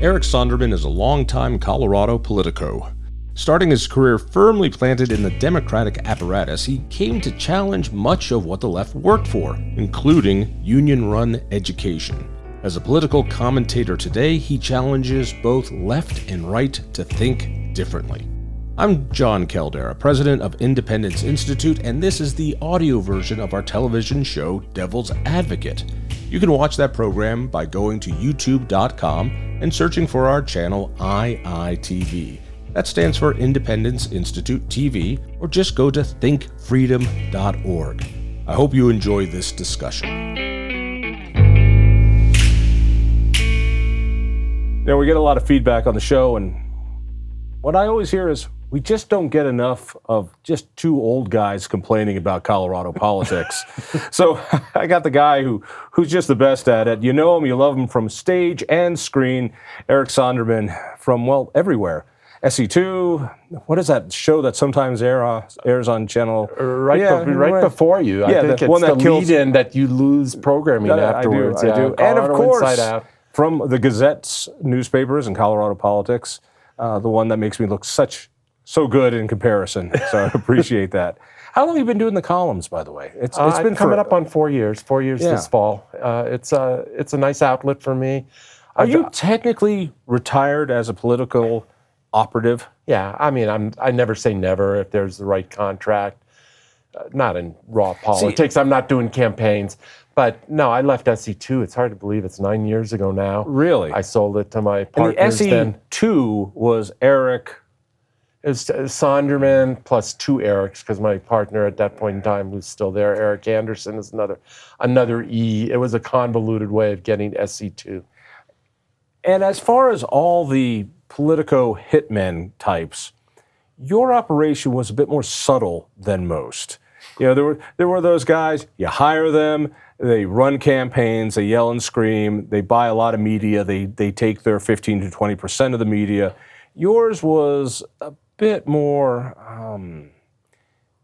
Eric Sondermann is a longtime Colorado politico. Starting his career firmly planted in the Democratic apparatus, he came to challenge much of what the left worked for, including union run education. As a political commentator today, he challenges both left and right to think differently. I'm Jon Caldara, president of Independence Institute, and this is the audio version of our television show Devil's Advocate. You can watch that program by going to youtube.com and searching for our channel IITV. That stands for Independence Institute TV, or just go to thinkfreedom.org. I hope you enjoy this discussion. Now, we get a lot of feedback on the show, and what I always hear is we just don't get enough of just two old guys complaining about Colorado politics. so I got the guy who who's just the best at it. You know him, you love him from stage and screen. Eric Sondermann from well everywhere. SE2. What is that show that sometimes air, uh, airs on channel? Right, yeah, be, right, right, before you. I yeah, think the it's one that the kills, lead-in that you lose programming uh, afterwards. I do. I do. and of course, from the Gazette's newspapers and Colorado politics, uh, the one that makes me look such so good in comparison. So I appreciate that. How long have you been doing the columns, by the way? It's, it's uh, been coming for, up on four years. Four years yeah. this fall. Uh, it's a it's a nice outlet for me. Are I've, you technically retired as a political? operative? Yeah, I mean, I'm I never say never if there's the right contract. Uh, not in raw politics. See, I'm not doing campaigns. But no, I left SE2. It's hard to believe it's nine years ago now. Really? I sold it to my partners. And the SE2 was Eric. It was Sondermann plus two Erics because my partner at that point in time was still there. Eric Anderson is another another E. It was a convoluted way of getting SE2. And as far as all the Politico hitmen types, your operation was a bit more subtle than most. You know, there were there were those guys. You hire them, they run campaigns, they yell and scream, they buy a lot of media, they they take their 15 to 20 percent of the media. Yours was a bit more. Um,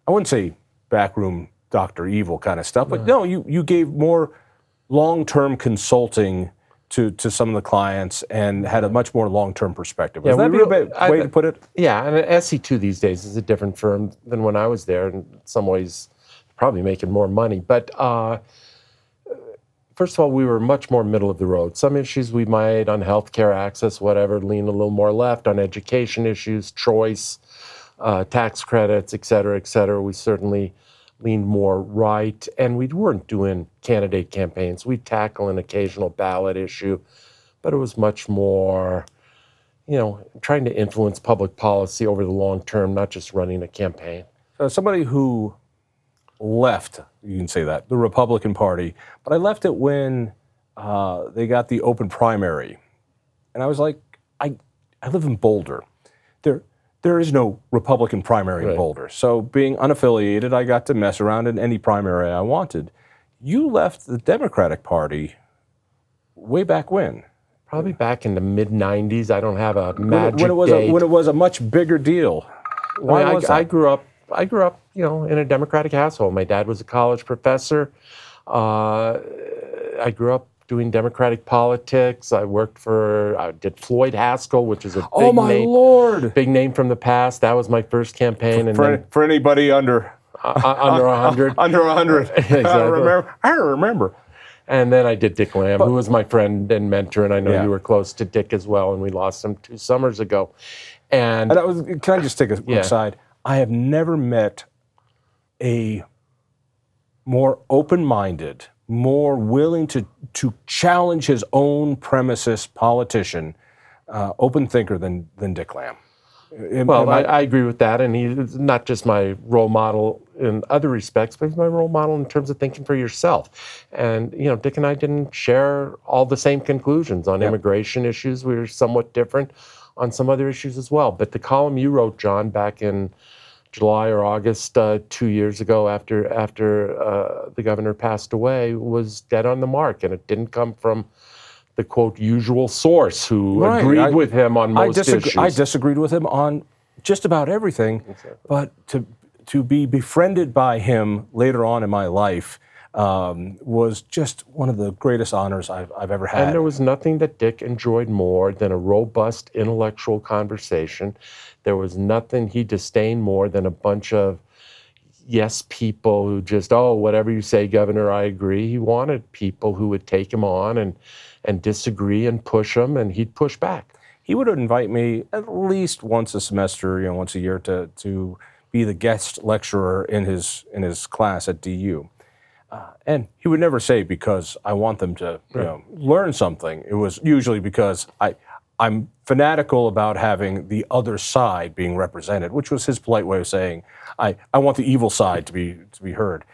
I wouldn't say backroom Doctor Evil kind of stuff, but no, you you gave more long term consulting to, to some of the clients and had a much more long term perspective. Is yeah, that be a way I, to put it? Yeah, and SE2 these days is a different firm than when I was there. In some ways, probably making more money. But uh, first of all, we were much more middle of the road. Some issues we might on healthcare access, whatever, lean a little more left. On education issues, choice, uh, tax credits, et cetera, et cetera, we certainly leaned more right, and we weren't doing candidate campaigns. We'd tackle an occasional ballot issue, but it was much more, you know, trying to influence public policy over the long term, not just running a campaign. So somebody who left, you can say that, the Republican Party, but I left it when uh, they got the open primary. And I was like, I, I live in Boulder. There, there is no Republican primary right. in Boulder. So being unaffiliated, I got to mess around in any primary I wanted. You left the Democratic Party way back when? Probably back in the mid '90s. I don't have a magic when it, when it was date. A, when it was a much bigger deal. Why I, was I, I grew up. I grew up, you know, in a Democratic household. My dad was a college professor. Uh, I grew up doing Democratic politics. I worked for, I did Floyd Haskell, which is a oh, big oh my name, lord, big name from the past. That was my first campaign. And for, then, for anybody under uh, uh under hundred, under hundred, exactly. I remember. I remember. And then I did Dick Lamb, but, who was my friend and mentor, and I know yeah. you were close to Dick as well, and we lost him two summers ago. And, and was, can I just take a yeah. side? I have never met a more open-minded more willing to, to challenge his own premises politician, uh, open thinker than, than Dick Lamb. Am, well, am I, I, agree with that. And he's not just my role model in other respects, but he's my role model in terms of thinking for yourself. And, you know, Dick and I didn't share all the same conclusions on yep. immigration issues. We were somewhat different on some other issues as well. But the column you wrote, John, back in July or August uh, two years ago after after uh, the governor passed away was dead on the mark, and it didn't come from the quote usual source who right. agreed I, with him on most I disagree, issues. I disagreed with him on just about everything, exactly. but to to be befriended by him later on in my life. um, was just one of the greatest honors I've, I've ever had. And there was nothing that Dick enjoyed more than a robust intellectual conversation. There was nothing he disdained more than a bunch of yes people who just, oh, whatever you say, Governor, I agree. He wanted people who would take him on and, and disagree and push him, and he'd push back. He would invite me at least once a semester, you know, once a year to, to be the guest lecturer in his, in his class at DU. Uh, and he would never say because I want them to you know, learn something. It was usually because I, I'm fanatical about having the other side being represented, which was his polite way of saying, I, I want the evil side to be, to be heard.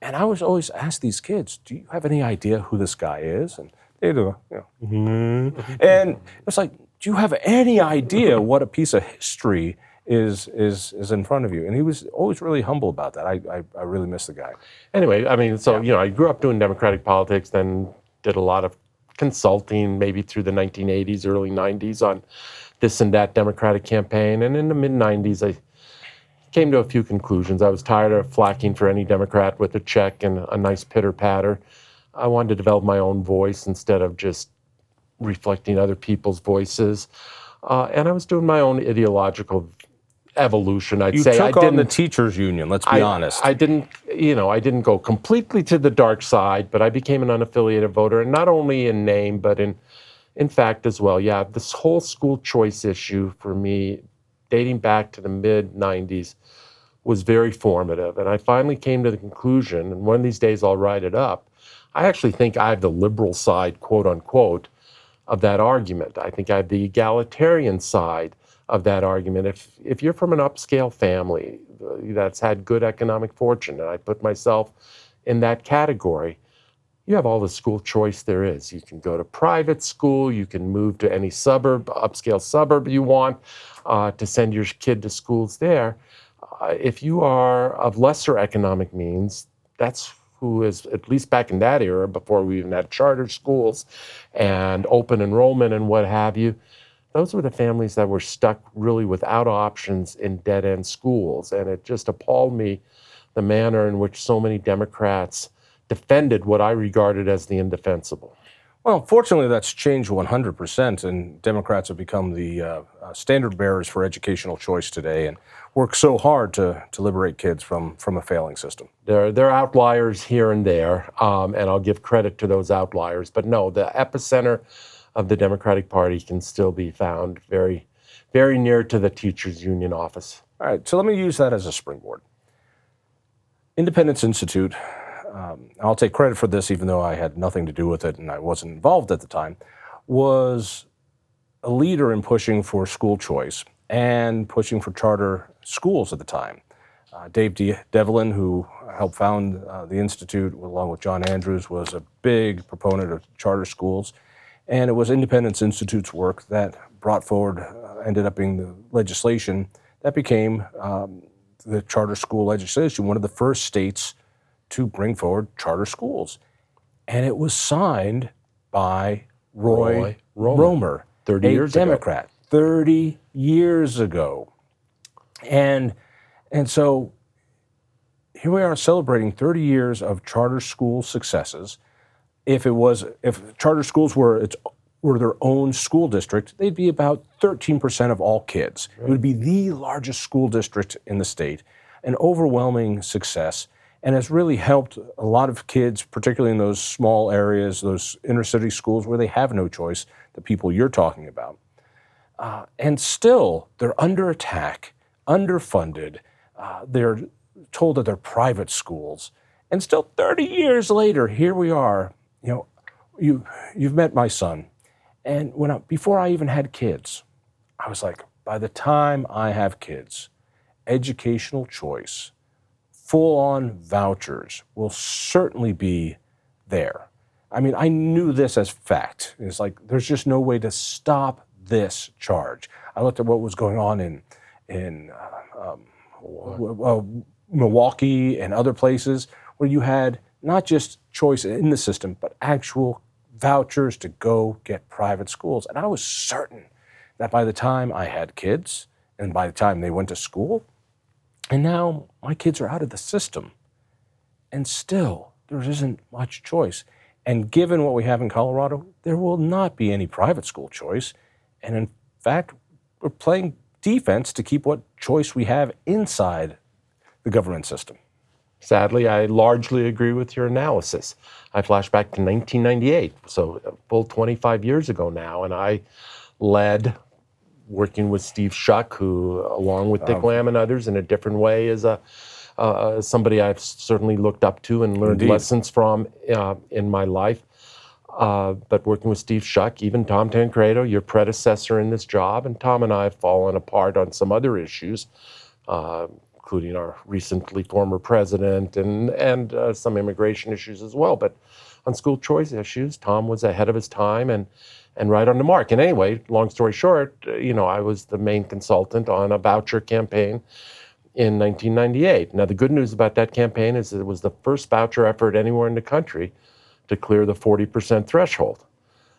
And I was always ask these kids, do you have any idea who this guy is? And they do, you know, mm-hmm. and it's like, do you have any idea what a piece of history is is is in front of you. And he was always really humble about that. I I, I really miss the guy. Anyway, I mean, so yeah. you know, I grew up doing Democratic politics, then did a lot of consulting, maybe through the 1980s, early 90s on this and that Democratic campaign, and in the mid 90s, I came to a few conclusions. I was tired of flacking for any Democrat with a check and a nice pitter patter. I wanted to develop my own voice instead of just reflecting other people's voices. Uh, and I was doing my own ideological evolution. I'd you say took I on the teachers union. Let's be I, honest. I didn't, you know, I didn't go completely to the dark side, but I became an unaffiliated voter, and not only in name but in, in fact as well. Yeah, this whole school choice issue for me, dating back to the mid '90s, was very formative, and I finally came to the conclusion. And one of these days, I'll write it up. I actually think I have the liberal side, quote unquote, of that argument. I think I have the egalitarian side of that argument. If if you're from an upscale family uh, that's had good economic fortune, and I put myself in that category, you have all the school choice there is. You can go to private school, you can move to any suburb, upscale suburb you want uh, to send your kid to schools there. Uh, if you are of lesser economic means, that's who is at least back in that era before we even had charter schools and open enrollment and what have you those were the families that were stuck really without options in dead end schools. And it just appalled me the manner in which so many Democrats defended what I regarded as the indefensible. Well, fortunately, that's changed 100%, and Democrats have become the uh, uh, standard bearers for educational choice today and work so hard to, to liberate kids from, from a failing system. There, there are outliers here and there, um, and I'll give credit to those outliers. But no, the epicenter of the Democratic Party can still be found very, very near to the teachers' union office. All right, so let me use that as a springboard. Independence Institute, um, I'll take credit for this even though I had nothing to do with it and I wasn't involved at the time, was a leader in pushing for school choice and pushing for charter schools at the time. Uh, Dave De- D'Evelyn, who helped found uh, the Institute along with John Andrews, was a big proponent of charter schools. And it was Independence Institute's work that brought forward, uh, ended up being the legislation that became um, the charter school legislation, one of the first states to bring forward charter schools. And it was signed by Roy, Roy Romer, Romer, 30 years Democrat, ago. 30 years ago. And, and so here we are celebrating 30 years of charter school successes if it was if charter schools were its were their own school district, they'd be about 13% of all kids. Right. It would be the largest school district in the state, an overwhelming success, and has really helped a lot of kids, particularly in those small areas, those inner city schools where they have no choice, the people you're talking about. Uh, and still, they're under attack, underfunded. Uh, they're told that they're private schools. And still, 30 years later, here we are you know, you you've met my son, and when I, before I even had kids, I was like, by the time I have kids, educational choice, full on vouchers will certainly be there. I mean, I knew this as fact. It's like there's just no way to stop this charge. I looked at what was going on in in uh, um, well, Milwaukee and other places where you had not just choice in the system, but actual vouchers to go get private schools. And I was certain that by the time I had kids and by the time they went to school, and now my kids are out of the system, and still there isn't much choice. And given what we have in Colorado, there will not be any private school choice. And in fact, we're playing defense to keep what choice we have inside the government system. Sadly, I largely agree with your analysis. I flash back to 1998, so a full 25 years ago now, and I led working with Steve Schuck, who, along with Dick Lamb and others, in a different way, is a uh, somebody I've certainly looked up to and learned Indeed. lessons from uh, in my life. Uh, but working with Steve Schuck, even Tom Tancredo, your predecessor in this job, and Tom and I have fallen apart on some other issues, uh, including our recently former president and and uh, some immigration issues as well. But on school choice issues, Tom was ahead of his time and and right on the mark. And anyway, long story short, you know, I was the main consultant on a voucher campaign in 1998. Now, the good news about that campaign is that it was the first voucher effort anywhere in the country to clear the 40% threshold.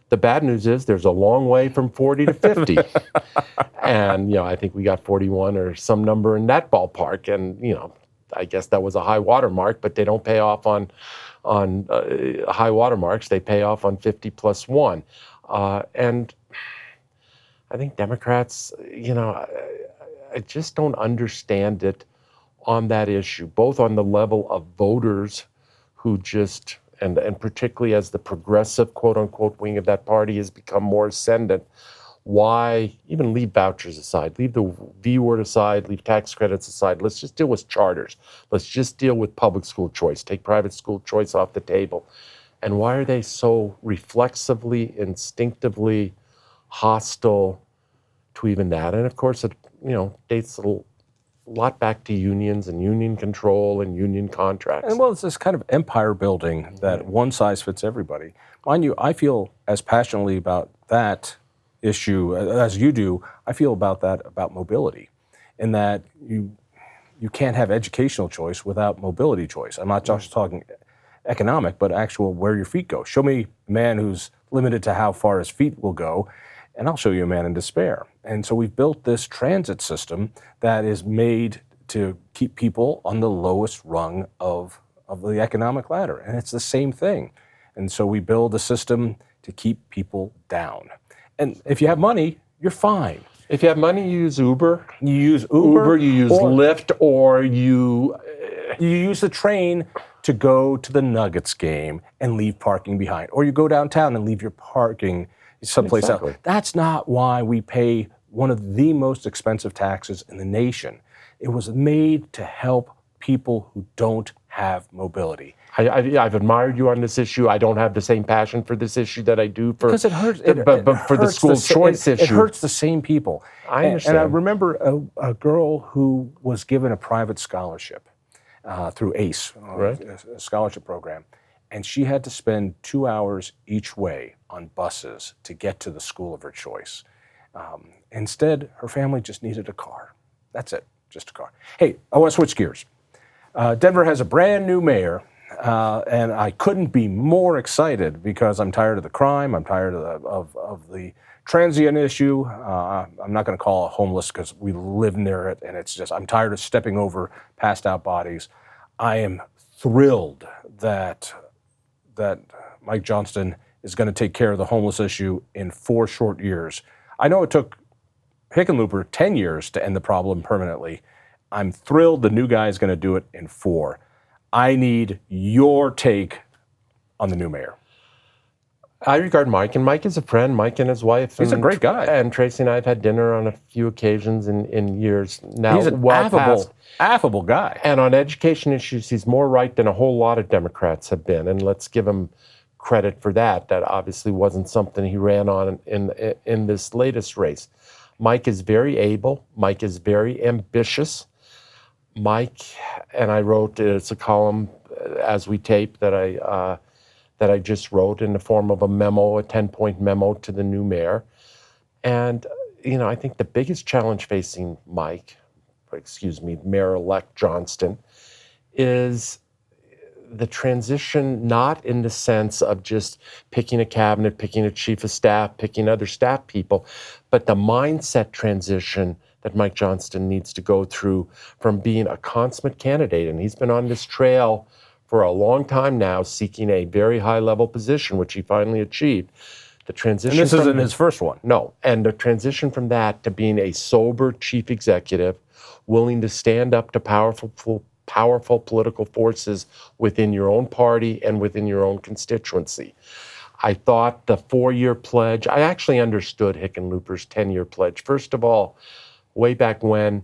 The bad news is there's a long way from 40 to 50. and, you know, I think we got 41 or some number in that ballpark. And, you know, I guess that was a high water mark, but they don't pay off on, on uh, high water marks. They pay off on 50 plus one. Uh, and I think Democrats, you know, I, I just don't understand it on that issue, both on the level of voters who just and, and particularly as the progressive quote unquote wing of that party has become more ascendant, why even leave vouchers aside, leave the V word aside, leave tax credits aside. Let's just deal with charters. Let's just deal with public school choice, take private school choice off the table. And why are they so reflexively, instinctively hostile to even that? And of course, it you know dates a lot back to unions and union control and union contracts. And well, it's this kind of empire building that one size fits everybody. Mind you, I feel as passionately about that issue as you do. I feel about that about mobility, in that you you can't have educational choice without mobility choice. I'm not just talking economic, but actual where your feet go. Show me a man who's limited to how far his feet will go, and I'll show you a man in despair. And so we've built this transit system that is made to keep people on the lowest rung of, of the economic ladder. And it's the same thing. And so we build a system to keep people down. And if you have money, you're fine. If you have money, you use Uber. You use Uber. Uber you use or, Lyft, or you uh, you use the train to go to the Nuggets game and leave parking behind, or you go downtown and leave your parking someplace exactly. else. That's not why we pay one of the most expensive taxes in the nation. It was made to help people who don't have mobility. I, have admired you on this issue. I don't have the same passion for this issue that I do for because it hurts. It, but, but for the school the, choice it, issue, it hurts the same people. I understand. And, and I remember a, a, girl who was given a private scholarship uh, through ACE, uh, right. a, a scholarship program, and she had to spend two hours each way on buses to get to the school of her choice. Um, instead, her family just needed a car. That's it, just a car. Hey, I want to switch gears. Uh, Denver has a brand new mayor, uh, and I couldn't be more excited because I'm tired of the crime. I'm tired of the, of, of the transient issue. Uh, I'm not going to call it homeless because we live near it, and it's just I'm tired of stepping over passed out bodies. I am thrilled that that Mike Johnston is going to take care of the homeless issue in four short years. I know it took Hickenlooper 10 years to end the problem permanently. I'm thrilled the new guy is going to do it in four. I need your take on the new mayor. I regard Mike, and Mike is a friend. Mike and his wife. He's and, a great guy. And Tracy and I have had dinner on a few occasions in, in years now. He's an well affable, past. affable guy. And on education issues, he's more right than a whole lot of Democrats have been. And let's give him credit for that. That obviously wasn't something he ran on in, in, this latest race. Mike is very able. Mike is very ambitious. Mike and I wrote it's a column uh, as we tape that I uh, that I just wrote in the form of a memo, a ten point memo to the new mayor. And you know, I think the biggest challenge facing Mike, excuse me, Mayor elect Johnston, is the transition not in the sense of just picking a cabinet, picking a chief of staff, picking other staff people, but the mindset transition that Mike Johnston needs to go through from being a consummate candidate. And he's been on this trail for a long time now seeking a very high level position, which he finally achieved. The transition. And this isn't his first one. no, and the transition from that to being a sober chief executive, willing to stand up to powerful, powerful political forces within your own party and within your own constituency. I thought the four-year pledge. I actually understood Hickenlooper's ten-year pledge. First of all, way back when,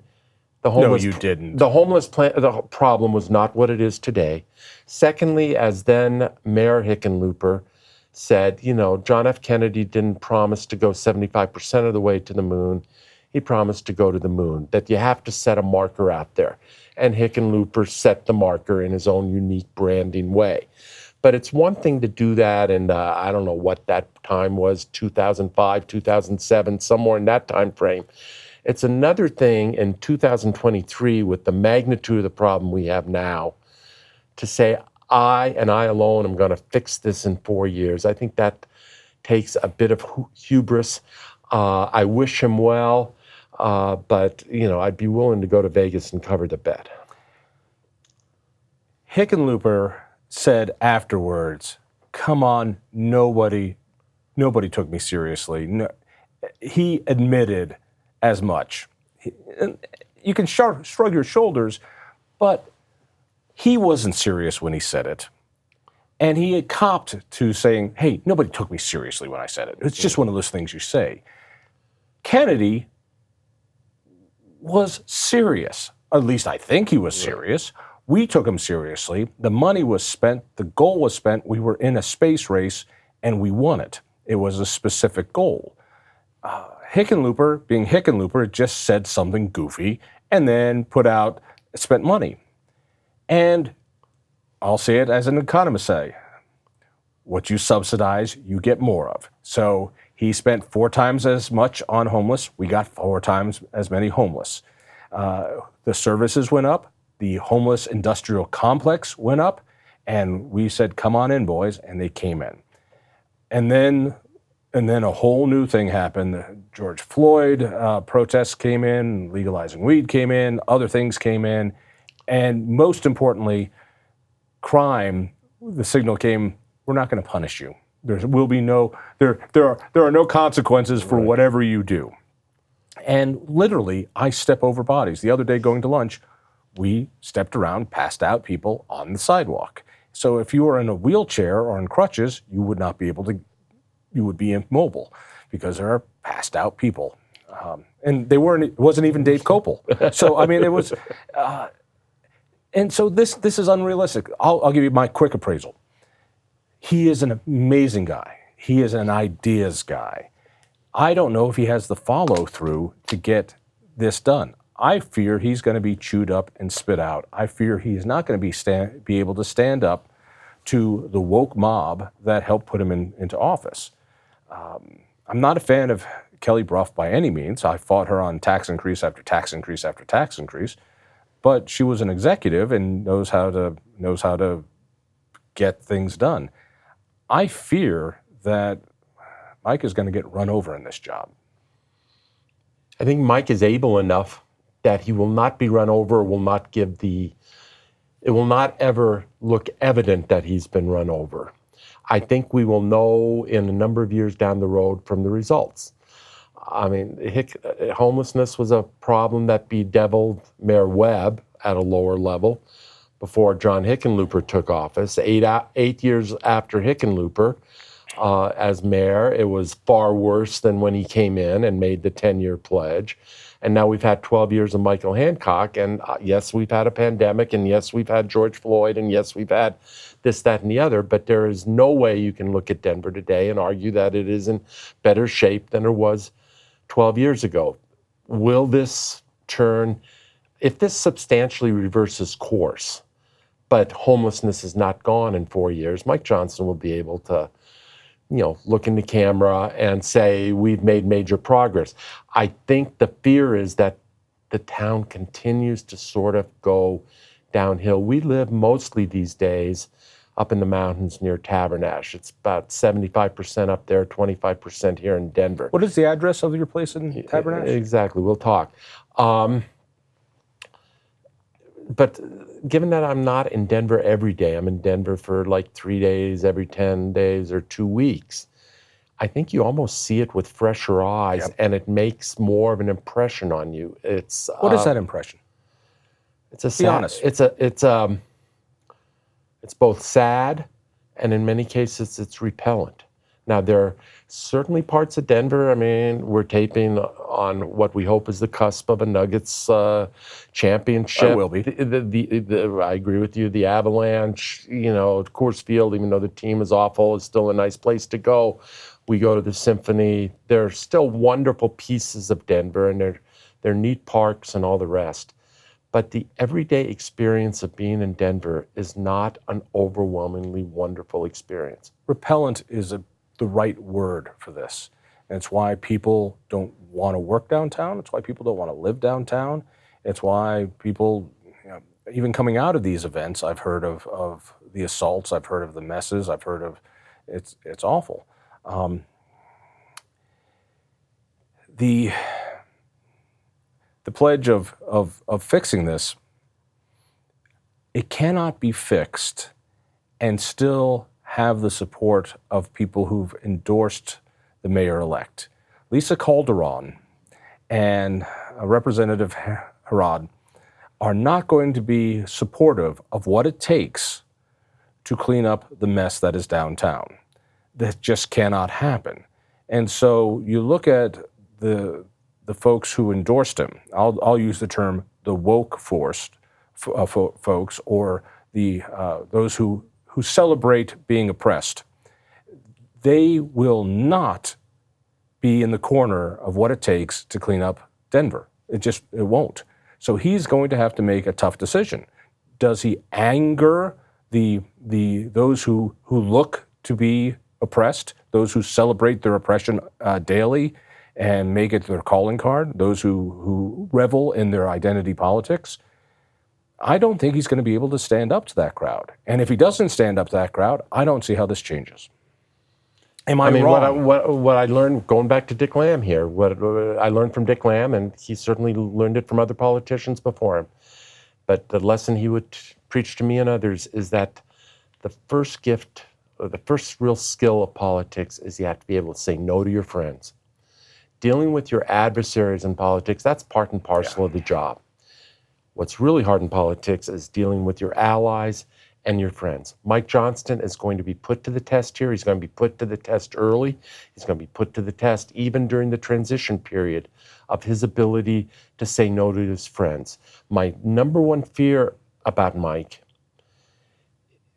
the homeless you didn't. the homeless plan, the problem was not what it is today. Secondly, as then Mayor Hickenlooper said, you know, John F. Kennedy didn't promise to go 75% of the way to the moon. He promised to go to the moon, that you have to set a marker out there. And Hickenlooper set the marker in his own unique branding way. But it's one thing to do that, and uh, I don't know what that time was 2005, 2007, somewhere in that time frame. It's another thing in 2023 with the magnitude of the problem we have now to say, I and I alone am going to fix this in four years. I think that takes a bit of hubris. Uh, I wish him well, uh, but you know, I'd be willing to go to Vegas and cover the bet. Hickenlooper said afterwards, "Come on, nobody, nobody took me seriously." No, he admitted as much. He- You can shrug, shrug your shoulders, but he wasn't serious when he said it, and he had copped to saying, "Hey, nobody took me seriously when I said it." It's just one of those things you say. Kennedy was serious. At least I think he was serious. We took him seriously. The money was spent, the goal was spent. We were in a space race and we won it. It was a specific goal. Uh, Hickenlooper, being Hickenlooper, just said something goofy and then put out, spent money. And I'll say it as an economist say what you subsidize, you get more of. So he spent four times as much on homeless. We got four times as many homeless. Uh, the services went up. The homeless industrial complex went up. And we said, come on in, boys. And they came in. And then, and then a whole new thing happened. George Floyd uh, protests came in, legalizing weed came in, other things came in. And most importantly, crime, the signal came, we're not going to punish you. There will be no, there, there, are, there are no consequences for whatever you do. And literally, I step over bodies. The other day going to lunch, we stepped around, passed out people on the sidewalk. So if you were in a wheelchair or in crutches, you would not be able to, you would be immobile because there are passed out people. Um, and they weren't, it wasn't even Dave Kopel. So, I mean, it was, uh, and so this, this is unrealistic. I'll, I'll give you my quick appraisal. He is an amazing guy. He is an ideas guy. I don't know if he has the follow through to get this done. I fear he's going to be chewed up and spit out. I fear he's not going to be stand, be able to stand up to the woke mob that helped put him in, into office. Um, I'm not a fan of Kelly Brough by any means. I fought her on tax increase after tax increase after tax increase, but she was an executive and knows how to knows how to get things done. I fear that Mike is going to get run over in this job. I think Mike is able enough that he will not be run over, will not give the, it will not ever look evident that he's been run over. I think we will know in a number of years down the road from the results. I mean, hic- uh, homelessness was a problem that bedeviled Mayor Webb at a lower level before John Hickenlooper took office. Eight, eight years after Hickenlooper, uh, as mayor. It was far worse than when he came in and made the 10 year pledge. And now we've had 12 years of Michael Hancock. And uh, yes, we've had a pandemic. And yes, we've had George Floyd. And yes, we've had this, that, and the other. But there is no way you can look at Denver today and argue that it is in better shape than it was 12 years ago. Will this turn, if this substantially reverses course, but homelessness is not gone in four years, Mike Johnston will be able to you know, look in the camera and say we've made major progress. I think the fear is that the town continues to sort of go downhill. We live mostly these days up in the mountains near Tabernash. It's about 75% up there, 25% here in Denver. What is the address of your place in Tabernash? Exactly. We'll talk. Um, but given that I'm not in Denver every day, I'm in Denver for like three days every 10 days or two weeks. I think you almost see it with fresher eyes Yep. and it makes more of an impression on you. It's What is uh, that impression? It's a sad, honest. It's a it's um it's both sad and in many cases it's repellent. Now there are certainly parts of Denver. I mean, we're taping on what we hope is the cusp of a Nuggets uh, championship. I will be. The, the, the, I agree with you. The Avalanche, you know, Coors Field, even though the team is awful, is still a nice place to go. We go to the Symphony. There are still wonderful pieces of Denver, and they're they're neat parks and all the rest. But the everyday experience of being in Denver is not an overwhelmingly wonderful experience. repellent is a, the right word for this. And it's why people don't want to work downtown. It's why people don't want to live downtown. It's why people, you know, even coming out of these events, I've heard of, of the assaults, I've heard of the messes, I've heard of it's, it's awful. Um, the, the pledge of, of, of fixing this, it cannot be fixed and still have the support of people who've endorsed the mayor elect. Lisa Calderon and uh, Representative Herod are not going to be supportive of what it takes to clean up the mess that is downtown. That just cannot happen. And so you look at the the folks who endorsed him. I'll, I'll use the term the woke forced f- uh, fo- folks or the uh, those who who celebrate being oppressed. They will not be in the corner of what it takes to clean up Denver. It just it won't. So he's going to have to make a tough decision. Does he anger the the those who who look to be oppressed, those who celebrate their oppression uh, daily, and make it their calling card, those who who revel in their identity politics? I don't think he's going to be able to stand up to that crowd. And if he doesn't stand up to that crowd, I don't see how this changes. Am I, I mean, wrong? what I, what, what I learned going back to Dick Lamb here, what, what I learned from Dick Lamb, and he certainly learned it from other politicians before him. But the lesson he would preach to me and others is that the first gift, or the first real skill of politics is you have to be able to say no to your friends. Dealing with your adversaries in politics, that's part and parcel of the job. What's really hard in politics is dealing with your allies and your friends. Mike Johnston is going to be put to the test here. He's going to be put to the test early. He's going to be put to the test even during the transition period of his ability to say no to his friends. My number one fear about Mike,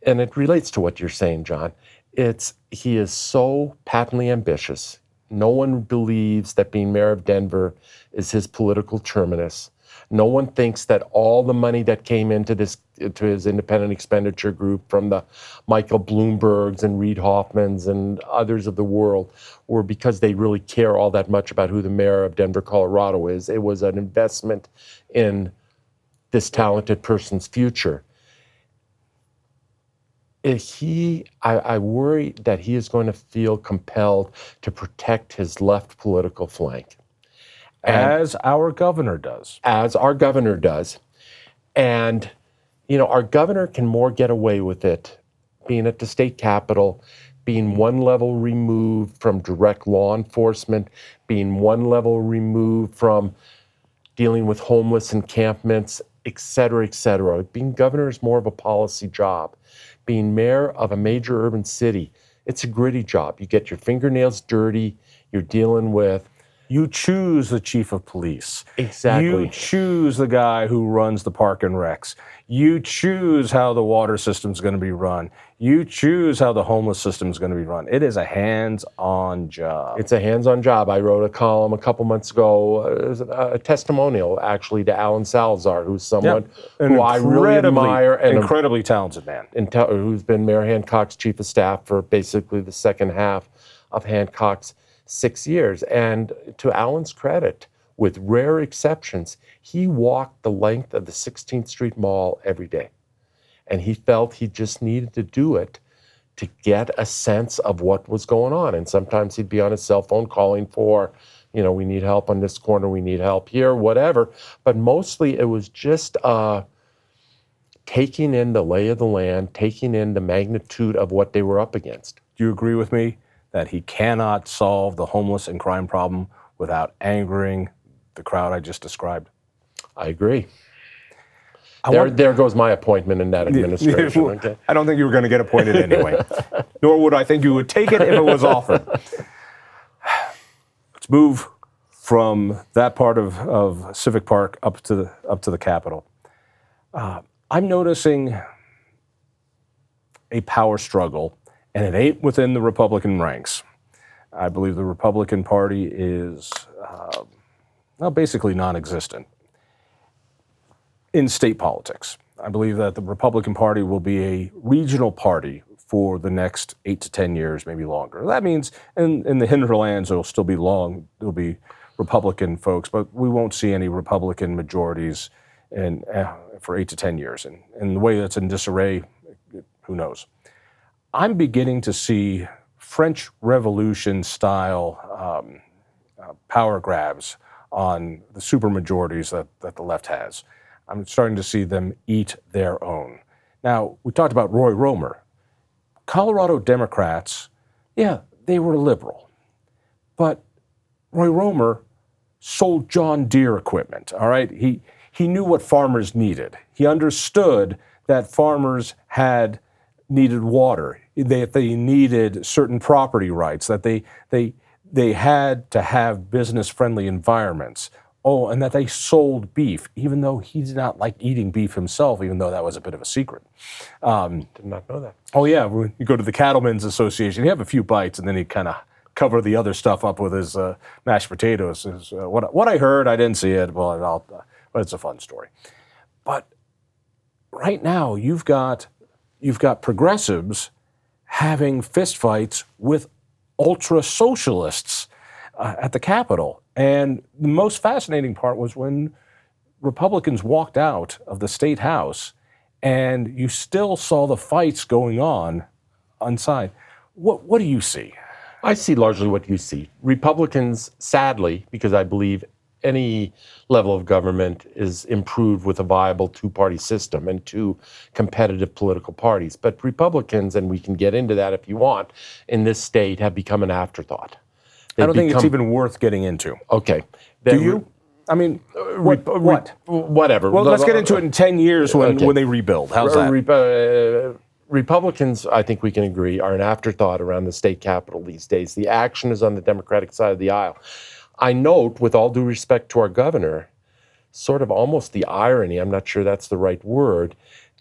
and it relates to what you're saying, John, it's he is so patently ambitious. No one believes that being mayor of Denver is his political terminus. No one thinks that all the money that came into this to his independent expenditure group from the Michael Bloombergs and Reed Hoffmans and others of the world were because they really care all that much about who the mayor of Denver, Colorado is. It was an investment in this talented person's future. If he, I, I worry that he is going to feel compelled to protect his left political flank as our governor does. as our governor does. And, you know, our governor can more get away with it being at the state capitol, being one level removed from direct law enforcement, being one level removed from dealing with homeless encampments, et cetera, et cetera. Being governor is more of a policy job. Being mayor of a major urban city, it's a gritty job. You get your fingernails dirty, you're dealing with You choose the chief of police. Exactly. You choose the guy who runs the park and recs. You choose how the water system's going to be run. You choose how the homeless system's going to be run. It is a hands-on job. It's a hands-on job. I wrote a column a couple months ago, uh, a, a testimonial actually to Alan Salazar, who's someone An who I really admire and incredibly talented man. who's been Mayor Hancock's chief of staff for basically the second half of Hancock's six years. And to Alan's credit, with rare exceptions, he walked the length of the 16th Street Mall every day. And he felt he just needed to do it to get a sense of what was going on. And sometimes he'd be on his cell phone calling for, you know, we need help on this corner, we need help here, whatever. But mostly it was just uh, taking in the lay of the land, taking in the magnitude of what they were up against. Do you agree with me that he cannot solve the homeless and crime problem without angering the crowd I just described? I agree. I There, want- there goes my appointment in that administration. okay? I don't think you were going to get appointed anyway. Nor would I think you would take it if it was offered. Let's move from that part of, of Civic Park up to the, up to the Capitol. Uh, I'm noticing a power struggle, and it ain't within the Republican ranks. I believe the Republican Party is uh, well, basically non existent in state politics. I believe that the Republican Party will be a regional party for the next eight to 10 years, maybe longer. That means in, in the hinterlands, it'll still be long, there'll be Republican folks, but we won't see any Republican majorities in, uh, for eight to 10 years. And, and the way that's in disarray, who knows? I'm beginning to see French Revolution style um, uh, power grabs on the supermajorities that, that the left has. I'm starting to see them eat their own. Now, we talked about Roy Romer. Colorado Democrats, yeah, they were liberal. But Roy Romer sold John Deere equipment, all right? He, he knew what farmers needed. He understood that farmers had needed water, that they needed certain property rights, that they, they, they had to have business friendly environments. Oh, and that they sold beef, even though he did not like eating beef himself, even though that was a bit of a secret. Did not know that. Oh yeah, when you go to the Cattlemen's Association, you have a few bites, and then he kind of cover the other stuff up with his uh, mashed potatoes. Is uh, what what I heard. I didn't see it, but I'll, uh, but it's a fun story. But right now, you've got you've got progressives having fistfights with ultra socialists uh, at the Capitol, and the most fascinating part was when Republicans walked out of the state house and you still saw the fights going on inside. What, what do you see? I see largely what you see. Republicans, sadly, because I believe any level of government is improved with a viable two party system and two competitive political parties. But Republicans, and we can get into that if you want, in this state have become an afterthought. I don't They've think it's even worth getting into. Okay. Do you? I mean, what? Re- what? Whatever. Well, let's get into it in 10 years when, Okay. when they rebuild. How's that? Re- uh, Republicans, I think we can agree, are an afterthought around the state capitol these days. The action is on the Democratic side of the aisle. I note, with all due respect to our governor, sort of almost the irony, I'm not sure that's the right word,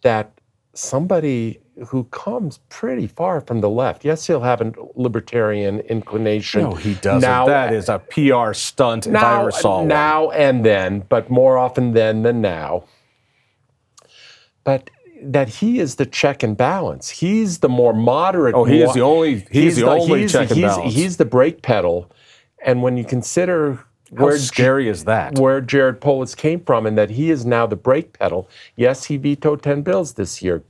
that somebody who comes pretty far from the left, yes, he'll have a libertarian inclination. No, he doesn't. Now, that is a PR stunt if I ever saw one. now and then, but more often then than now. But that he is the check and balance. He's the more moderate. Oh, he is the only- he's the only he's- check and he's- balance. He's the brake pedal. And when you consider How where scary is that? where Jared Polis came from, and that he is now the brake pedal. Yes, he vetoed ten bills this year.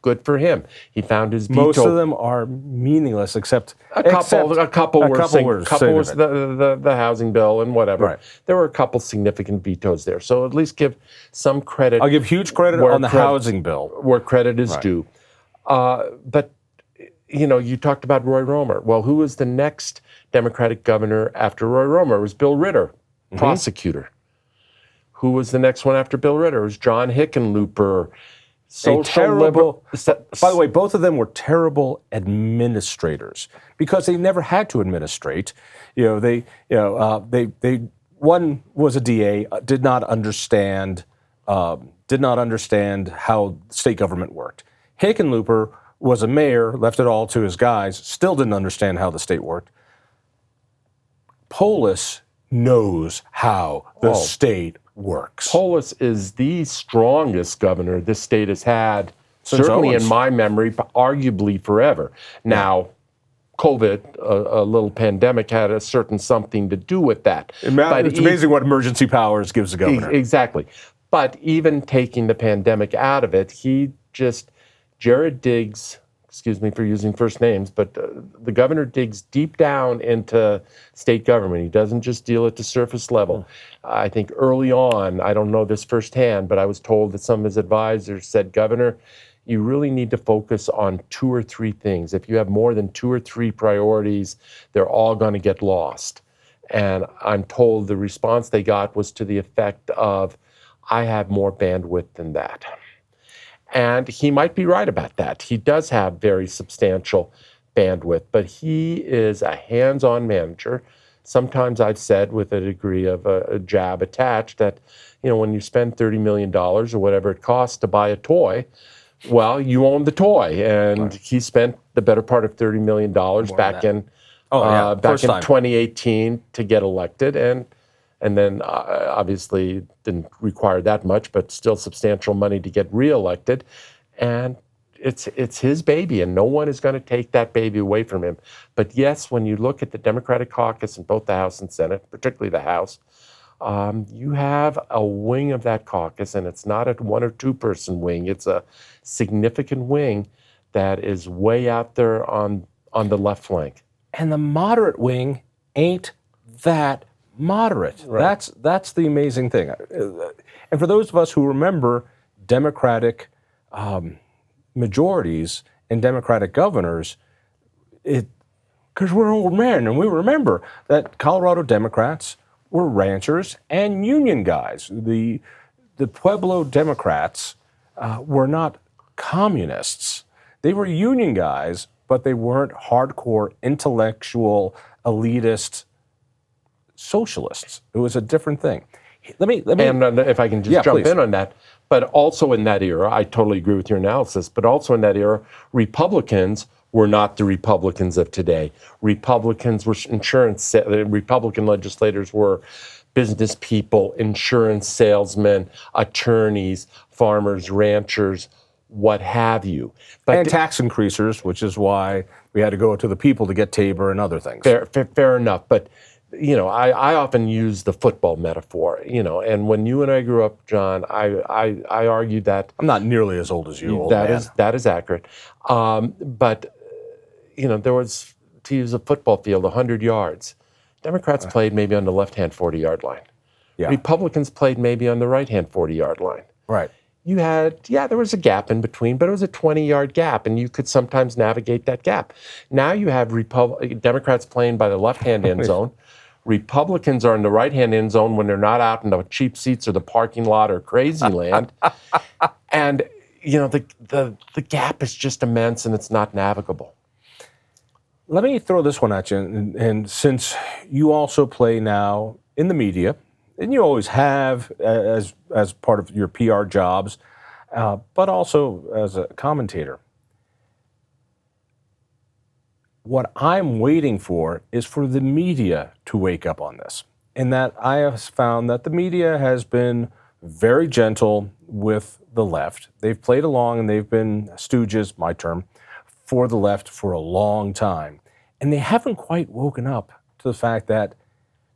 Good for him. He found his veto. Most of them are meaningless, except A couple, except a couple a were, couple sig- were couple was the, the the housing bill and whatever. Right. There were a couple significant vetoes there, so at least give some credit I'll give huge credit on the credit- housing bill. where credit is due. Uh, but you know, you talked about Roy Romer. Well, who is the next Democratic governor after Roy Romer? It was Bill Ritter, Mm-hmm. prosecutor. Who was the next one after Bill Ritter? It was John Hickenlooper. Social terrible- liberal. By the way, both of them were terrible administrators because they never had to administrate. You know, they, you know, uh, they, they. One was a DA, uh, did not understand, um, did not understand how state government worked. Hickenlooper was a mayor, left it all to his guys, still didn't understand how the state worked. Polis knows how the Oh. state works. Polis is the strongest governor this state has had, Since certainly Owens. in my memory, arguably forever. Now, COVID, a, a little pandemic, had a certain something to do with that. But it's e- amazing what emergency powers gives the governor. E- Exactly. But even taking the pandemic out of it, he just, Jared digs excuse me for using first names, but uh, the governor digs deep down into state government. He doesn't just deal at the surface level. I think early on, I don't know this firsthand, but I was told that some of his advisors said, Governor, you really need to focus on two or three things. If you have more than two or three priorities, they're all going to get lost. And I'm told the response they got was to the effect of, I have more bandwidth than that. And he might be right about that. He does have very substantial bandwidth, but he is a hands on manager. Sometimes I've said with a degree of a, a, jab attached that, you know, when you spend $30 million or whatever it costs to buy a toy, well, you own the toy. And right. he spent the better part of $30 million back in, oh, yeah. uh, back in 2018 to get elected. And and then uh, obviously didn't require that much, but still substantial money to get reelected. And it's it's his baby, and no one is going to take that baby away from him. But yes, when you look at the Democratic caucus in both the House and Senate, particularly the House, um, you have a wing of that caucus, and it's not a one or two person wing. It's a significant wing that is way out there on on the left flank. And the moderate wing ain't that moderate. Right. That's that's the amazing thing. And for those of us who remember Democratic um, majorities and Democratic governors, it because we're old men and we remember that Colorado Democrats were ranchers and union guys. The the Pueblo Democrats uh, were not communists. They were union guys, but they weren't hardcore intellectual elitist socialists. It was a different thing. Let me, let me and uh, if I can just yeah, jump please. in on that, but also in that era, I totally agree with your analysis, but also in that era, Republicans were not the Republicans of today. Republicans were insurance, Republican legislators were business people, insurance salesmen, attorneys, farmers, ranchers, what have you. But and tax increasers, which is why we had to go to the people to get Tabor and other things. Fair, fair, fair enough. But you know, I, I often use the football metaphor, you know, and when you and I grew up, Jon, I, I, I argued that I'm not nearly as old as you. That is, that is accurate. Um, but, you know, there was, to use a football field, 100 yards. Democrats uh. played maybe on the left hand 40 yard line. Yeah. Republicans played maybe on the right hand 40 yard line. Right. You had, yeah, there was a gap in between, but it was a 20 yard gap, and you could sometimes navigate that gap. Now you have Repub- Democrats playing by the left hand end zone. Republicans are in the right hand end zone when they're not out in the cheap seats or the parking lot or crazy land. and, you know, the, the, the gap is just immense and it's not navigable. Let me throw this one at you. And, and since you also play now in the media, and you always have as, as part of your PR jobs, uh, but also as a commentator, what I'm waiting for is for the media to wake up on this. And that I have found that the media has been very gentle with the left. They've played along and they've been stooges, my term, for the left for a long time. And they haven't quite woken up to the fact that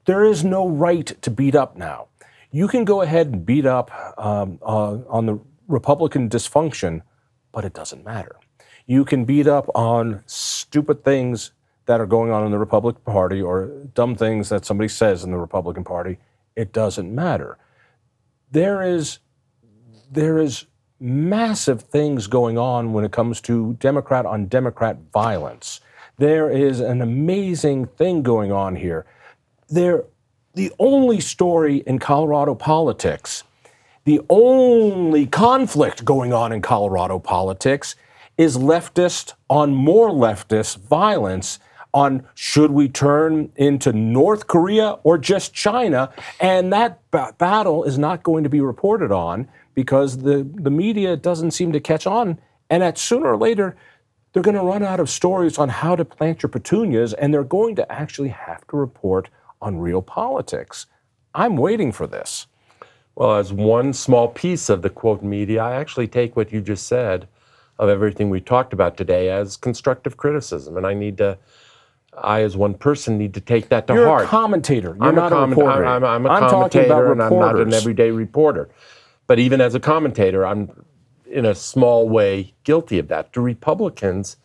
there is no right to beat up now. You can go ahead and beat up um, uh, on the Republican dysfunction, but it doesn't matter you can beat up on stupid things that are going on in the Republican Party or dumb things that somebody says in the Republican Party. It doesn't matter. There is there is massive things going on when it comes to Democrat on Democrat violence. There is an amazing thing going on here. There the only story in Colorado politics, the only conflict going on in Colorado politics is leftist on more leftist violence on should we turn into North Korea or just China? And that b- battle is not going to be reported on because the, the media doesn't seem to catch on. And that sooner or later, they're going to run out of stories on how to plant your petunias, and they're going to actually have to report on real politics. I'm waiting for this. Well, as one small piece of the quote media, I actually take what you just said of everything we talked about today as constructive criticism. And I need to, I as one person need to take that to You're heart. You're a commentator. You're I'm not a, comment, a reporter. I'm, I'm, I'm a I'm commentator and I'm not an everyday reporter. But even as a commentator, I'm in a small way guilty of that. The Republicans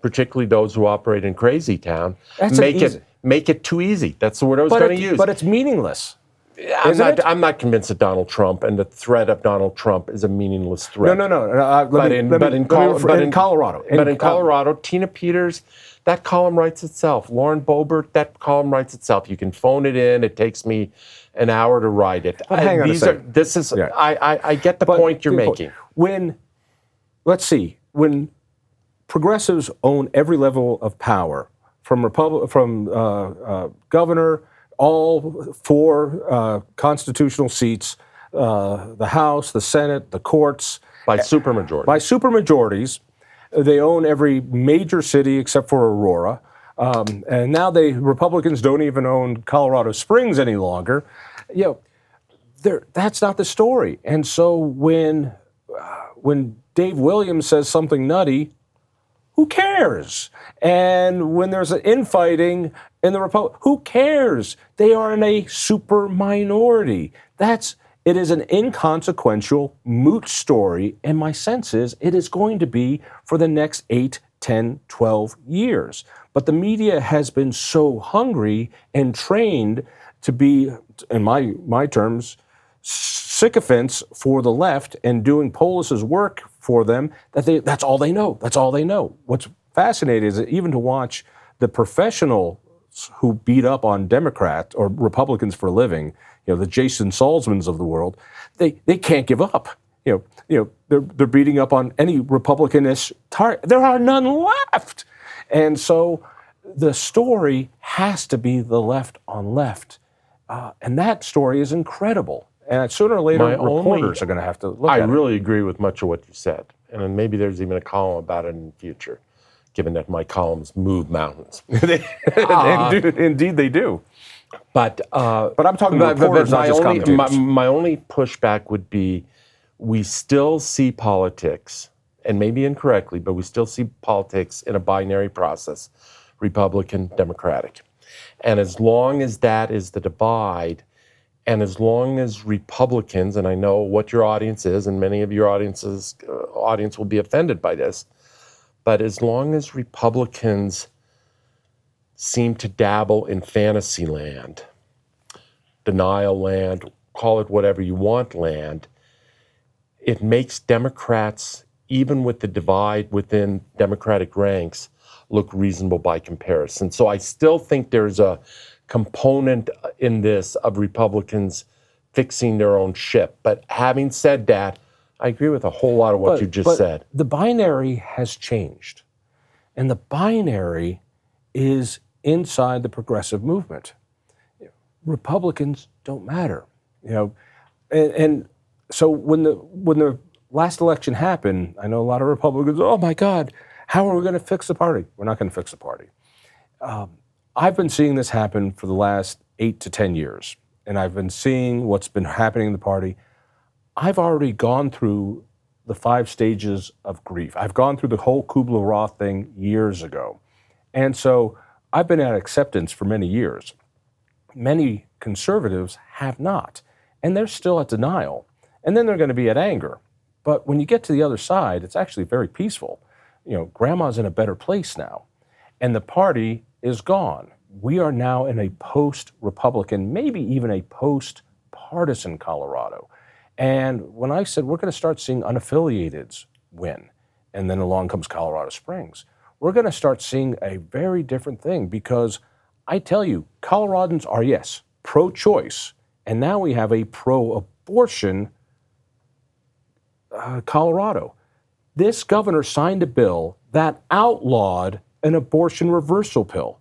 particularly those who operate in crazy town, That's make it make it too easy. That's the word I was going to use. but it's meaningless. I'm isn't not, it? I'm not convinced that Donald Trump and the threat of Donald Trump is a meaningless No, threat. no, no. Uh, let But me- in, but me- in, me but in Colorado. but in Colorado, Tina Peters, that column writes itself. Lauren Boebert, that column writes itself. You can phone it in. It takes me an hour to write it. But hang on a these are, second. this is. Yeah. I, I, I get the But point you're making. When, let's see, when progressives own every level of power, from Republic, from uh, uh, governor, all four uh, constitutional seats, uh, the House, the Senate, the courts, By supermajority. by supermajorities, they own every major city except for Aurora. Um, and now they Republicans don't even own Colorado Springs any longer. You know, that's not the story. And so when uh, when Dave Williams says something nutty, who cares? And when there's an infighting in the Republic, who cares? They are in a super minority. That's it is an inconsequential moot story, and my sense is it is going to be for the next 8, 10, 12 years. But the media has been so hungry and trained to be, in my my terms, sycophants for the left and doing Polis's work for them that they that's all they know. That's all they know. What's fascinating is even to watch the who beat up on Democrats or Republicans for a living, you know, the Jason Salzmans of the world, they they can't give up. You know, you know, they're they're beating up on any Republicanish target. There are none left. And so the story has to be the left on left. Uh, and that story is incredible. And sooner or later, My only- reporters are going to have to look I really agree with much of what you said. And then maybe there's even a column about it in the future, given that my columns move mountains. it. indeed, indeed, they do. But uh, But I'm talking about reporters, my only, my, my only pushback would be we still see politics, and maybe incorrectly, but we still see politics in a binary process Republican, Democratic. And as long as that is the divide, and as long as Republicans, and I know what your audience is, and many of your audiences uh, audience will be offended by this, but as long as Republicans seem to dabble in fantasy land, denial land, call it whatever you want land, it makes Democrats, even with the divide within Democratic ranks, look reasonable by comparison. So I still think there's a component in this of Republicans fixing their own ship. But having said that, I agree with a whole lot of what But- you just but said. The binary has changed. And the binary is inside the progressive movement. Republicans don't matter. You know, and, and so when the when the last election happened, I know a lot of Republicans, oh my God, how are we going to fix the party? We're not going to fix the party. Um, I've been seeing this happen for the last eight to 10 years, and I've been seeing what's been happening in the party. I've already gone through the five stages of grief. I've gone through the whole Kübler-Ross thing years ago. And so I've been at acceptance for many years. Many conservatives have not, and they're still at denial. And then they're going to be at anger. But when you get to the other side, it's actually very peaceful. You know, grandma's in a better place now, and the party is gone. We are now in a post Republican, maybe even a post partisan Colorado. And when I said we're going to start seeing unaffiliateds win, and then along comes Colorado Springs, we're going to start seeing a very different thing because I tell you, Coloradans are, yes, pro choice. And now we have a pro abortion uh, Colorado. This governor signed a bill that outlawed an abortion reversal pill.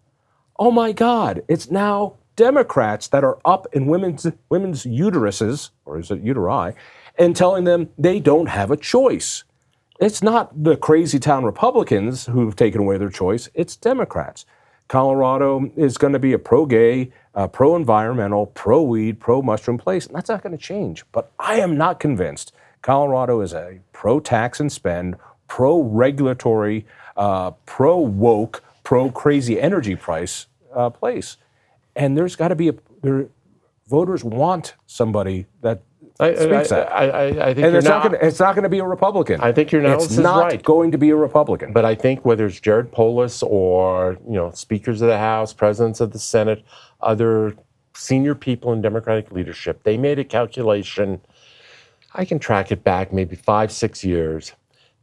Oh my God, it's now Democrats that are up in women's, women's uteruses, or is it uteri, and telling them they don't have a choice. It's not the crazy town Republicans who've taken away their choice, it's Democrats. Colorado is going to be a pro gay, uh, pro environmental, pro weed, pro mushroom place, and that's not going to change. But I am not convinced Colorado is a pro tax and spend, pro regulatory, uh, pro woke, pro crazy energy price uh, place. And there's got to be a there, voters want somebody that I, speaks I, that. I, I, think and you're it's not going to it's not going to be a Republican. I think your analysis it's is not right. going to be a Republican. But I think whether it's Jared Polis or you know speakers of the House, presidents of the Senate, other senior people in Democratic leadership, they made a calculation. I can track it back maybe five, six years.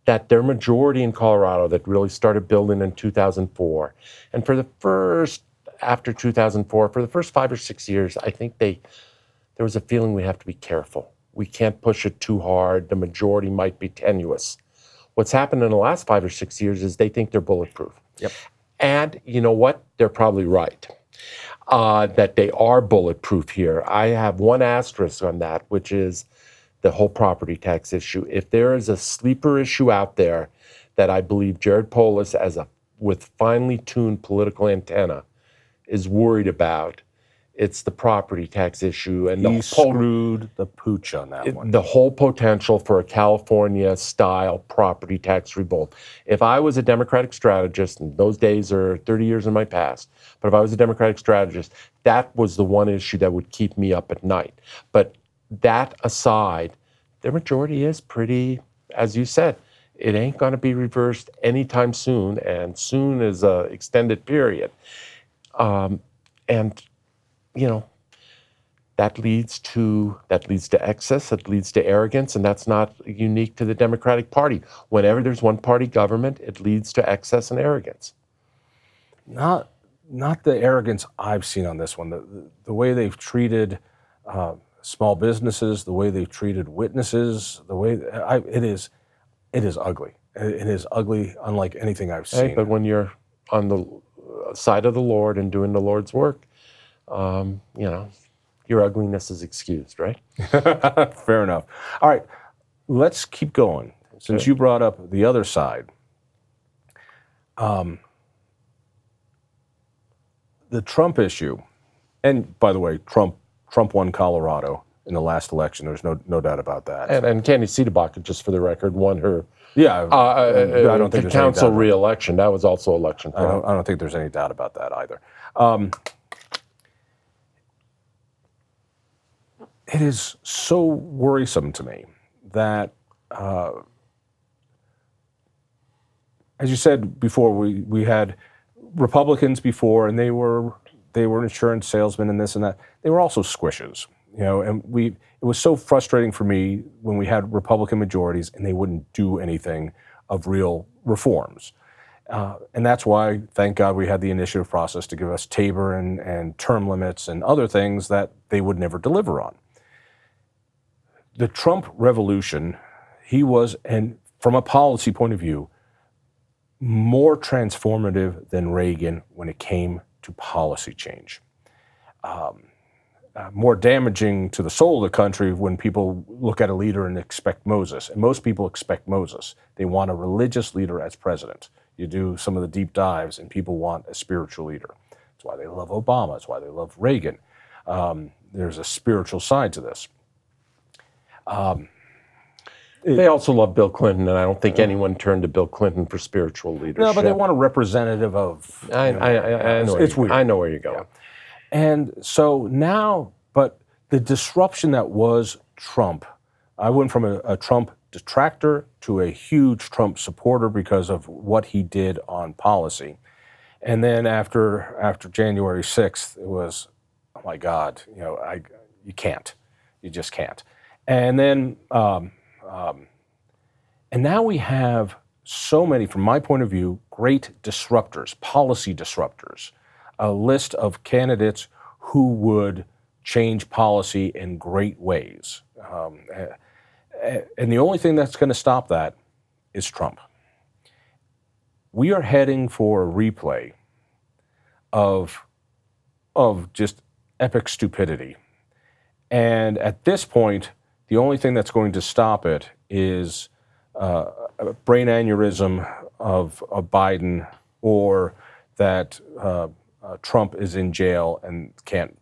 That their majority in Colorado that really started building in 2004, and for the first after 2004, for the first five or six years, I think they there was a feeling we have to be careful. We can't push it too hard. The majority might be tenuous. What's happened in the last five or six years is they think they're bulletproof. Yep. And you know what? They're probably right uh, that they are bulletproof here. I have one asterisk on that, which is the whole property tax issue. If there is a sleeper issue out there that I believe Jared Polis, as a with finely tuned political antenna, is worried about, it's the property tax issue and he the screwed the pooch on that one. the whole potential for a California style property tax revolt. If I was a Democratic strategist, and those days are 30 years in my past, but if I was a Democratic strategist, that was the one issue that would keep me up at night. But that aside, their majority is pretty, as you said, it ain't going to be reversed anytime soon, and soon is a extended period. Um, and you know, that leads to that leads to excess that leads to arrogance and that's not unique to the democratic party whenever there's one party government it leads to excess and arrogance not not the arrogance I've seen on this one. The, the, the way they've treated uh, small businesses, the way they've treated witnesses, the way I, it is, it is ugly. It is ugly, unlike anything I've Hey, seen. but when you're on the side of the lord and doing the lord's work um, you know your ugliness is excused right Fair enough. All right, let's keep going. Since Okay. you brought up the other side, um, the Trump issue, and by the way, Trump Trump won Colorado in the last election. There's no no doubt about that. and, and Candi CdeBaca, just for the record won her yeah, uh, uh, I don't think council re-election that was also election I don't, I don't think there's any doubt about that either. Um, it is so worrisome to me that, uh, as you said before, we, we had Republicans before, and they were they were insurance salesmen and this and that. They were also squishes, you know. And we it was so frustrating for me when we had Republican majorities and they wouldn't do anything of real reforms. Uh, and that's why, thank God, we had the initiative process to give us Tabor and, and term limits and other things that they would never deliver on. The Trump revolution, he was, and from a policy point of view, more transformative than Reagan when it came to policy change. Um, uh, more damaging to the soul of the country when people look at a leader and expect Moses. And most people expect Moses. They want a religious leader as president. You do some of the deep dives, and people want a spiritual leader. That's why they love Obama. That's why they love Reagan. Um, there's a spiritual side to this. They also love Bill Clinton, and I don't think anyone turned to Bill Clinton for spiritual leadership. No, but they want a representative of. I, know, I, I, I know. where it's you- weird. I know where you're going. And so now, but the disruption that was Trump, I went from a, a Trump detractor to a huge Trump supporter because of what he did on policy. And then after after January 6th, it was, oh my God, you know, I you can't, you just can't. And then, um, um, and now we have so many, from my point of view, great disruptors, policy disruptors a list of candidates who would change policy in great ways. Um, a- a- and the only thing that's going to stop that is Trump. We are heading for a replay of, of just epic stupidity. And at this point, the only thing that's going to stop it is uh, a brain aneurysm of, of Biden or that uh, uh, Trump is in jail and can't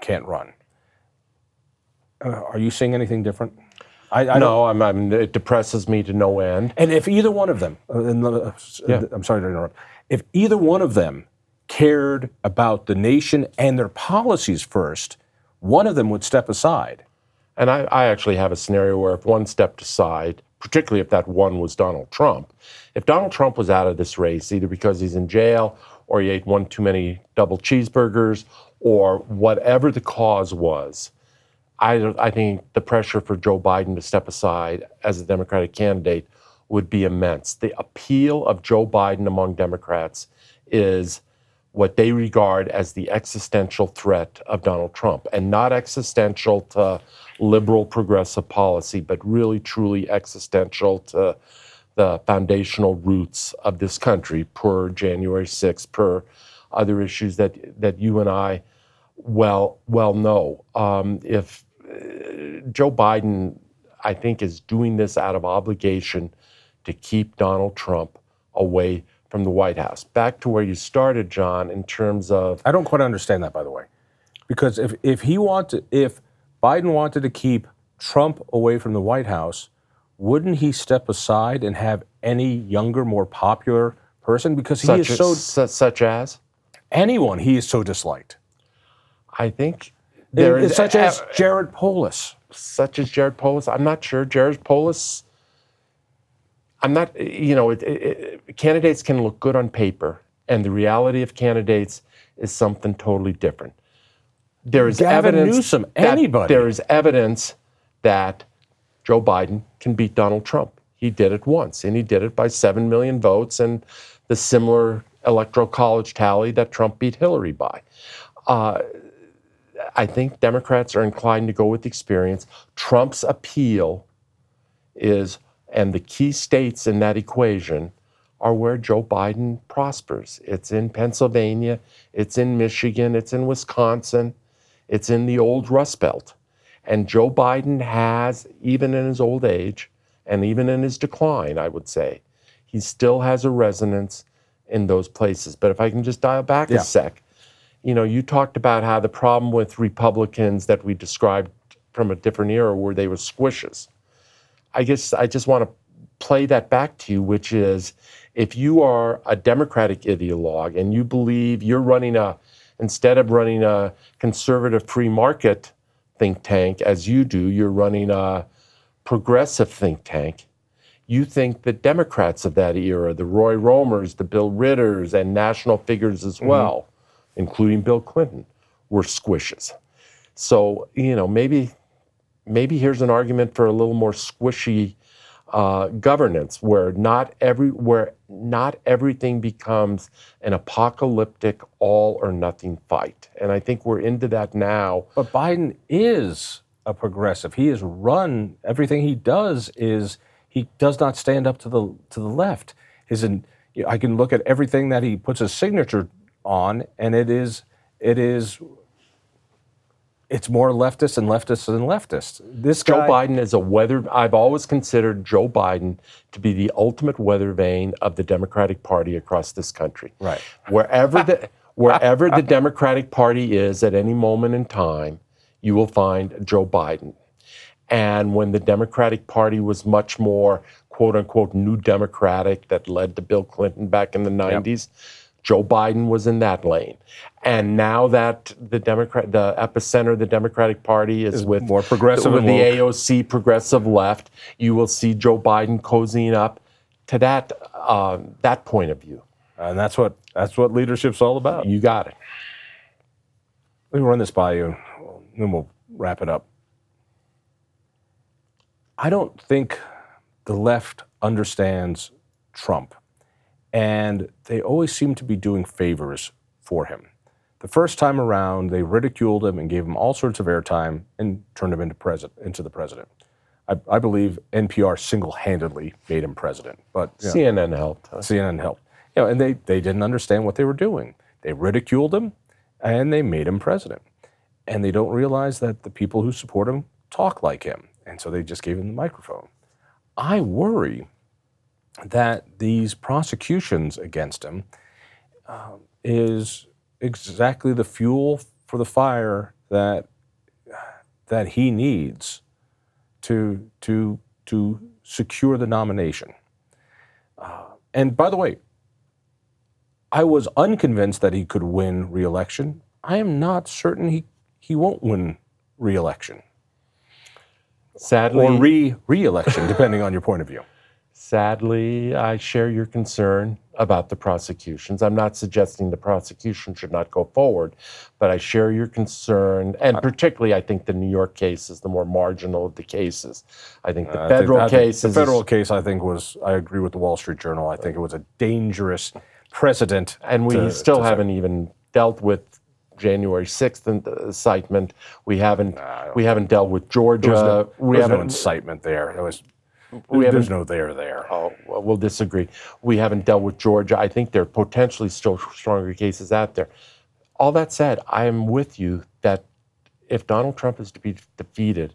can't run. Uh, are you seeing anything different? I, I No, I'm, I'm, it depresses me to no end. And if either one of them, uh, uh, Yeah. I'm sorry to interrupt, if either one of them cared about the nation and their policies first, one of them would step aside. and I, I actually have a scenario where if one stepped aside, particularly if that one was Donald Trump, if Donald Trump was out of this race, either because he's in jail or he ate one too many double cheeseburgers or whatever the cause was, I, I think the pressure for Joe Biden to step aside as a Democratic candidate would be immense. The appeal of Joe Biden among Democrats is what they regard as the existential threat of Donald Trump, and not existential to liberal progressive policy, but really truly existential to the foundational roots of this country per January 6th, per other issues that, that you and I well, well know. Um, if uh, Joe Biden, I think, is doing this out of obligation to keep Donald Trump away from the White House. Back to where you started, Jon, in terms of I don't quite understand that, by the way, because if if he wanted, if Biden wanted to keep Trump away from the White House, wouldn't he step aside and have any younger, more popular person? Because he such, is so su- such as anyone he is so disliked. I think There there is such as Jared Polis. such as Jared Polis. I'm not sure. Jared Polis. I'm not. You know, it, it, it- candidates can look good on paper, and the reality of candidates is something totally different. There is Gavin evidence. Newsom, anybody. There is evidence that Joe Biden can beat Donald Trump. He did it once, and he did it by seven million votes, and the similar electoral college tally that Trump beat Hillary by. Uh, I think Democrats are inclined to go with experience. Trump's appeal is, and the key states in that equation are where Joe Biden prospers. It's in Pennsylvania, it's in Michigan, it's in Wisconsin, it's in the old Rust Belt. And Joe Biden has, even in his old age, and even in his decline, I would say, he still has a resonance in those places. But if I can just dial back Yeah. a sec, you know, you talked about how the problem with Republicans that we described from a different era where they were squishes. I guess I just want to play that back to you, which is if you are a Democratic ideologue and you believe you're running a, instead of running a conservative free market think tank as you do, you're running a progressive think tank. You think the Democrats of that era, the Roy Romers, the Bill Ritters, and national figures as mm-hmm. well, including Bill Clinton, were squishes. So, you know, maybe maybe here's an argument for a little more squishy uh, governance, where not every where not everything becomes an apocalyptic all or nothing fight. And I think we're into that now. But Biden is a progressive. He has run everything he does is he does not stand up to the to the left. His I can look at everything that he puts his signature on, and it is it is it's more leftist and leftist and leftist. This Joe guy, Biden is a weather. I've always considered Joe Biden to be the ultimate weather vane of the Democratic Party across this country. Right. Wherever the wherever the Democratic Party is at any moment in time, you will find Joe Biden. And when the Democratic Party was much more quote unquote new Democratic that led to Bill Clinton back in the 90s, Joe Biden was in that lane. And now that the Democrat the epicenter of the Democratic Party is, with more progressive with the. AOC progressive left, you will see Joe Biden cozying up to that uh, that point of view. and that's what that's what leadership's all about. You got it. Let me run this by you, and then we'll wrap it up. I don't think the left understands Trump, and they always seem to be doing favors for him. The first time around, they ridiculed him and gave him all sorts of airtime and turned him into president, into the president. I, I believe NPR single-handedly made him president, but you know, CNN helped. huh? CNN helped. You know, and they, they didn't understand what they were doing. They ridiculed him and they made him president. And they don't realize that the people who support him talk like him. And so they just gave him the microphone. I worry that these prosecutions against him uh, is exactly the fuel for the fire that that he needs to to to secure the nomination. Uh, and by the way, I was unconvinced that he could win re-election. I am not certain he he won't win re-election. Sadly, or re re-election, depending on your point of view. Sadly, I share your concern about the prosecutions. I'm not suggesting the prosecution should not go forward, but I share your concern, and particularly, I think the New York case is the more marginal of the cases. I think the Uh, I federal think- I case the is federal case, I think, was. I agree with the Wall Street Journal. I think it was a dangerous precedent, and we to- still haven't even dealt with January 6th in- incitement. We haven't we haven't dealt with Georgia. There was no, we was no haven't incitement there. There was. We there's no there there. Oh, well, we'll disagree. We haven't dealt with Georgia. I think there are potentially still stronger cases out there. All that said, I am with you that if Donald Trump is to be defeated,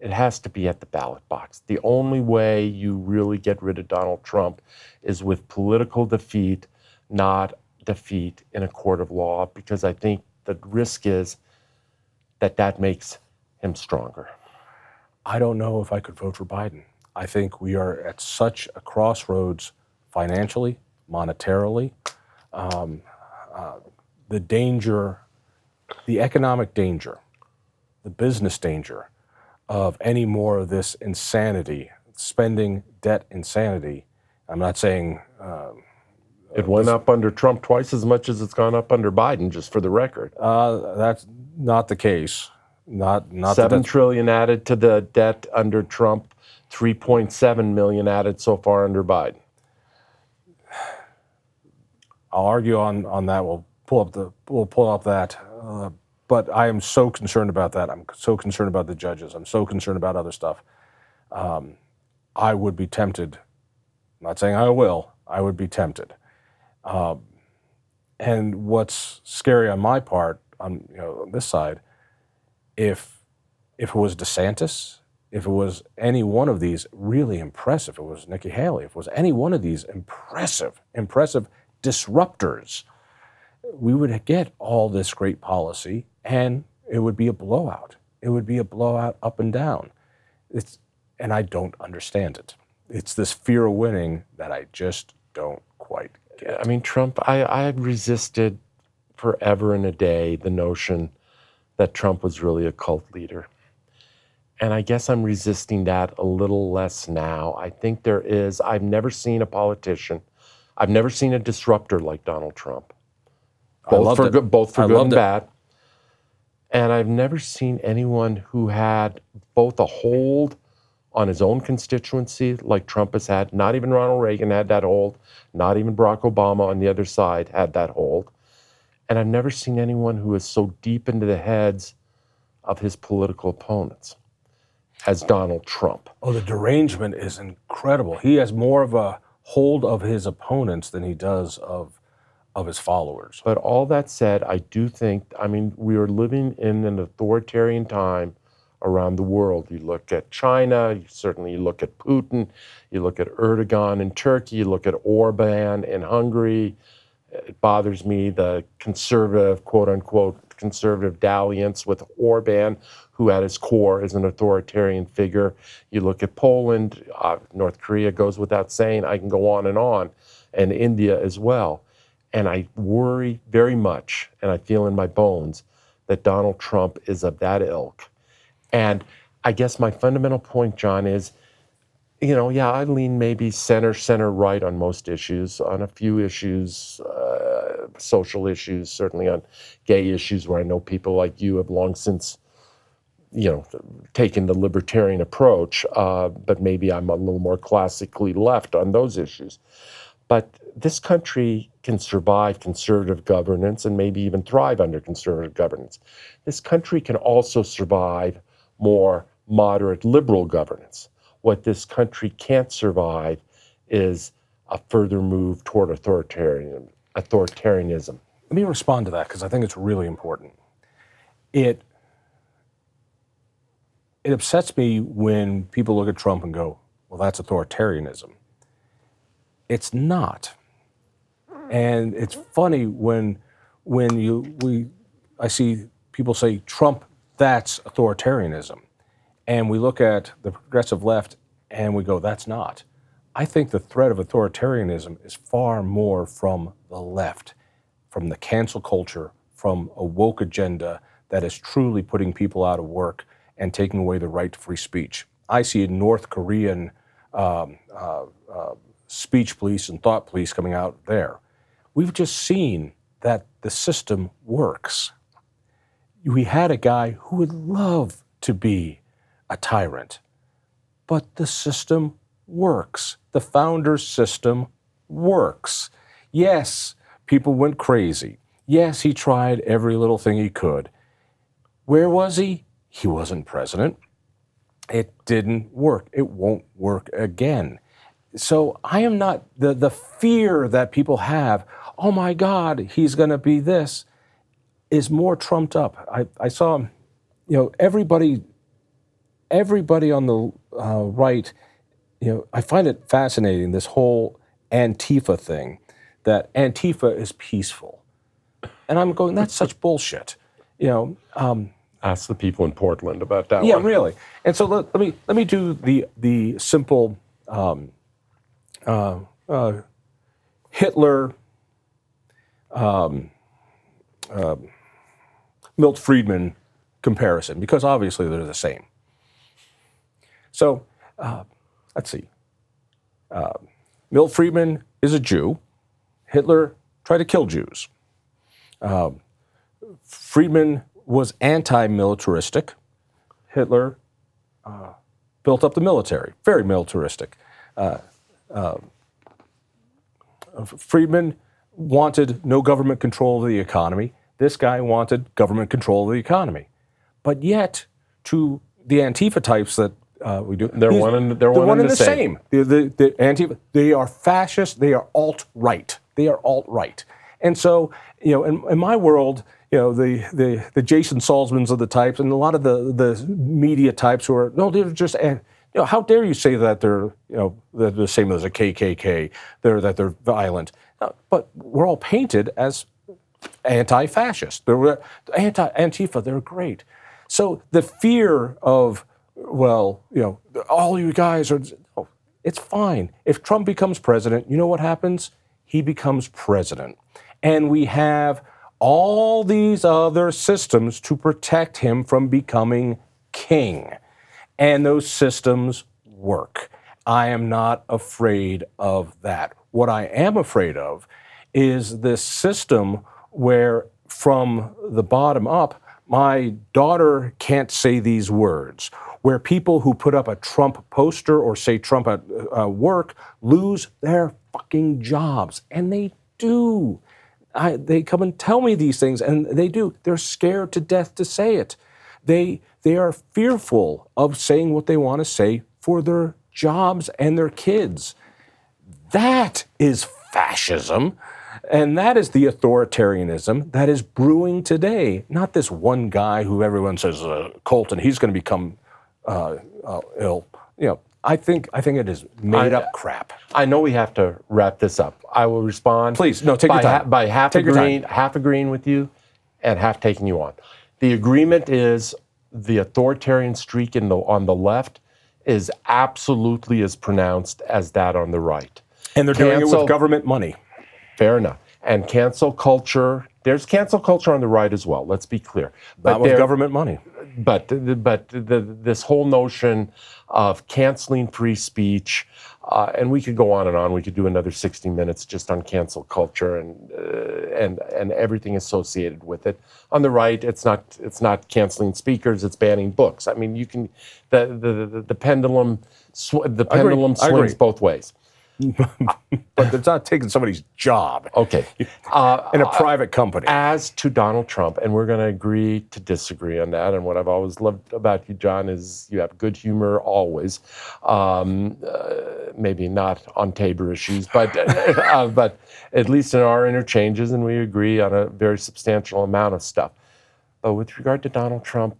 it has to be at the ballot box. The only way you really get rid of Donald Trump is with political defeat, not defeat in a court of law, because I think the risk is that that makes him stronger. I don't know if I could vote for Biden. I think we are at such a crossroads financially, monetarily. Um, uh, the danger, the economic danger, the business danger of any more of this insanity, spending debt insanity. I'm not saying um, It went up under Trump twice as much as it's gone up under Biden, just for the record. uh, that's not the case. Not not that Seven that's- trillion added to the debt under Trump, 3.7 million added so far under Biden. I'll argue on, on that. We'll pull up the we'll pull up that. Uh, but I am so concerned about that. I'm so concerned about the judges. I'm so concerned about other stuff. Um, I would be tempted. I'm not saying I will. I would be tempted. Um, and what's scary on my part, on you know this side, if if it was DeSantis, if it was any one of these really impressive, if it was Nikki Haley, if it was any one of these impressive, impressive disruptors, we would get all this great policy and it would be a blowout. It would be a blowout up and down. It's, and I don't understand it. It's this fear of winning that I just don't quite get. I mean, Trump, I, I resisted forever and a day the notion that Trump was really a cult leader. And I guess I'm resisting that a little less now. I think there is, I've never seen a politician, I've never seen a disruptor like Donald Trump. Both for good, both for I good and it. bad. And I've never seen anyone who had both a hold on his own constituency, like Trump has had. Not even Ronald Reagan had that hold. Not even Barack Obama on the other side had that hold. And I've never seen anyone who is so deep into the heads of his political opponents as Donald Trump. Oh, the derangement is incredible. He has more of a hold of his opponents than he does of of his followers. But all that said, I do think, I mean, we are living in an authoritarian time around the world. You look at China, you certainly you look at Putin, you look at Erdogan in Turkey, you look at Orban in Hungary. It bothers me the conservative, quote unquote, conservative dalliance with Orban, who at his core is an authoritarian figure. You look at Poland, uh, North Korea goes without saying. I can go on and on, and India as well. And I worry very much, and I feel in my bones that Donald Trump is of that ilk. And I guess my fundamental point, Jon, is you know, yeah, I lean maybe center, center right on most issues. On a few issues, uh, social issues, certainly on gay issues, where I know people like you have long since, you know, taken the libertarian approach. Uh, but maybe I'm a little more classically left on those issues. But this country can survive conservative governance and maybe even thrive under conservative governance. This country can also survive more moderate liberal governance. What this country can't survive is a further move toward authoritarian, authoritarianism. Let me respond to that because I think it's really important. It it upsets me when people look at Trump and go, "Well, that's authoritarianism." It's not. And it's funny when when you we I see people say Trump that's authoritarianism. And we look at the progressive left and we go that's not. I think the threat of authoritarianism is far more from the left, from the cancel culture, from a woke agenda that is truly putting people out of work and taking away the right to free speech. I see a North Korean um, uh, uh, speech police and thought police coming out there. We've just seen that the system works. We had a guy who would love to be a tyrant, but the system works. The founder's system works. Yes, people went crazy. Yes, he tried every little thing he could. Where was he? He wasn't president. It didn't work. It won't work again. So I am not the the fear that people have. Oh my God, he's going to be this, is more trumped up. I, I saw, you know, everybody, everybody on the uh, right. You know, I find it fascinating this whole Antifa thing, that Antifa is peaceful, and I'm going, that's such bullshit. You know. Um, Ask the people in Portland about that. yeah, one. really. And so let, let me let me do the the simple um, uh, uh, Hitler, um, uh, Milt Friedman comparison because obviously they're the same. So uh, let's see. Uh, Milt Friedman is a Jew. Hitler tried to kill Jews. Uh, Friedman was anti-militaristic. Hitler uh, built up the military, very militaristic. Uh, uh, Friedman wanted no government control of the economy. This guy wanted government control of the economy. But yet, to the Antifa types that uh, we do, They're one and- they're one and the same. The, the, the Antifa, they are fascist. They are alt right. They are alt right. And so, you know, in, in my world, you know, the, the, the Jason Salzmans of the types and a lot of the, the media types who are, no, they're just, eh, you know, how dare you say that they're, you know, they're the same as a KKK, they're, that they're violent. But we're all painted as anti-fascist. They're anti Antifa. They're great. So the fear of well, you know, all you guys are. oh, It's fine. If Trump becomes president, you know what happens? He becomes president, and we have all these other systems to protect him from becoming king, and those systems work. I am not afraid of that. What I am afraid of is this system where, from the bottom up, my daughter can't say these words, where people who put up a Trump poster or say Trump at uh, work lose their fucking jobs. And they do. I, they come and tell me these things, and they do. They're scared to death to say it. They, they are fearful of saying what they want to say for their jobs and their kids. That is fascism. And that is the authoritarianism that is brewing today. Not this one guy who everyone says, uh, and he's going to become uh, uh, ill. You know, I think I think it is made I- up crap. I know we have to wrap this up. I will respond. Please, no, take by your time. ha- by half Take agreeing, half agreeing with you, and half taking you on. The agreement is the authoritarian streak in the on the left is absolutely as pronounced as that on the right. And they're doing it with government money. Fair enough. And cancel culture. There's cancel culture on the right as well. Let's be clear. Not with government money. but but the, this whole notion of canceling free speech, uh, and we could go on and on. We could do another sixty minutes just on cancel culture and uh, and and everything associated with it. On the right, it's not it's not canceling speakers; it's banning books. I mean, you can the the the, the pendulum sw- the pendulum swings both ways. But it's not taking somebody's job Okay. Uh, in a private company. as to Donald Trump, and we're going to agree to disagree on that. And what I've always loved about you, Jon, is you have good humor always. Um, uh, maybe not on Tabor issues, but uh, but at least in our interchanges, and we agree on a very substantial amount of stuff. But with regard to Donald Trump,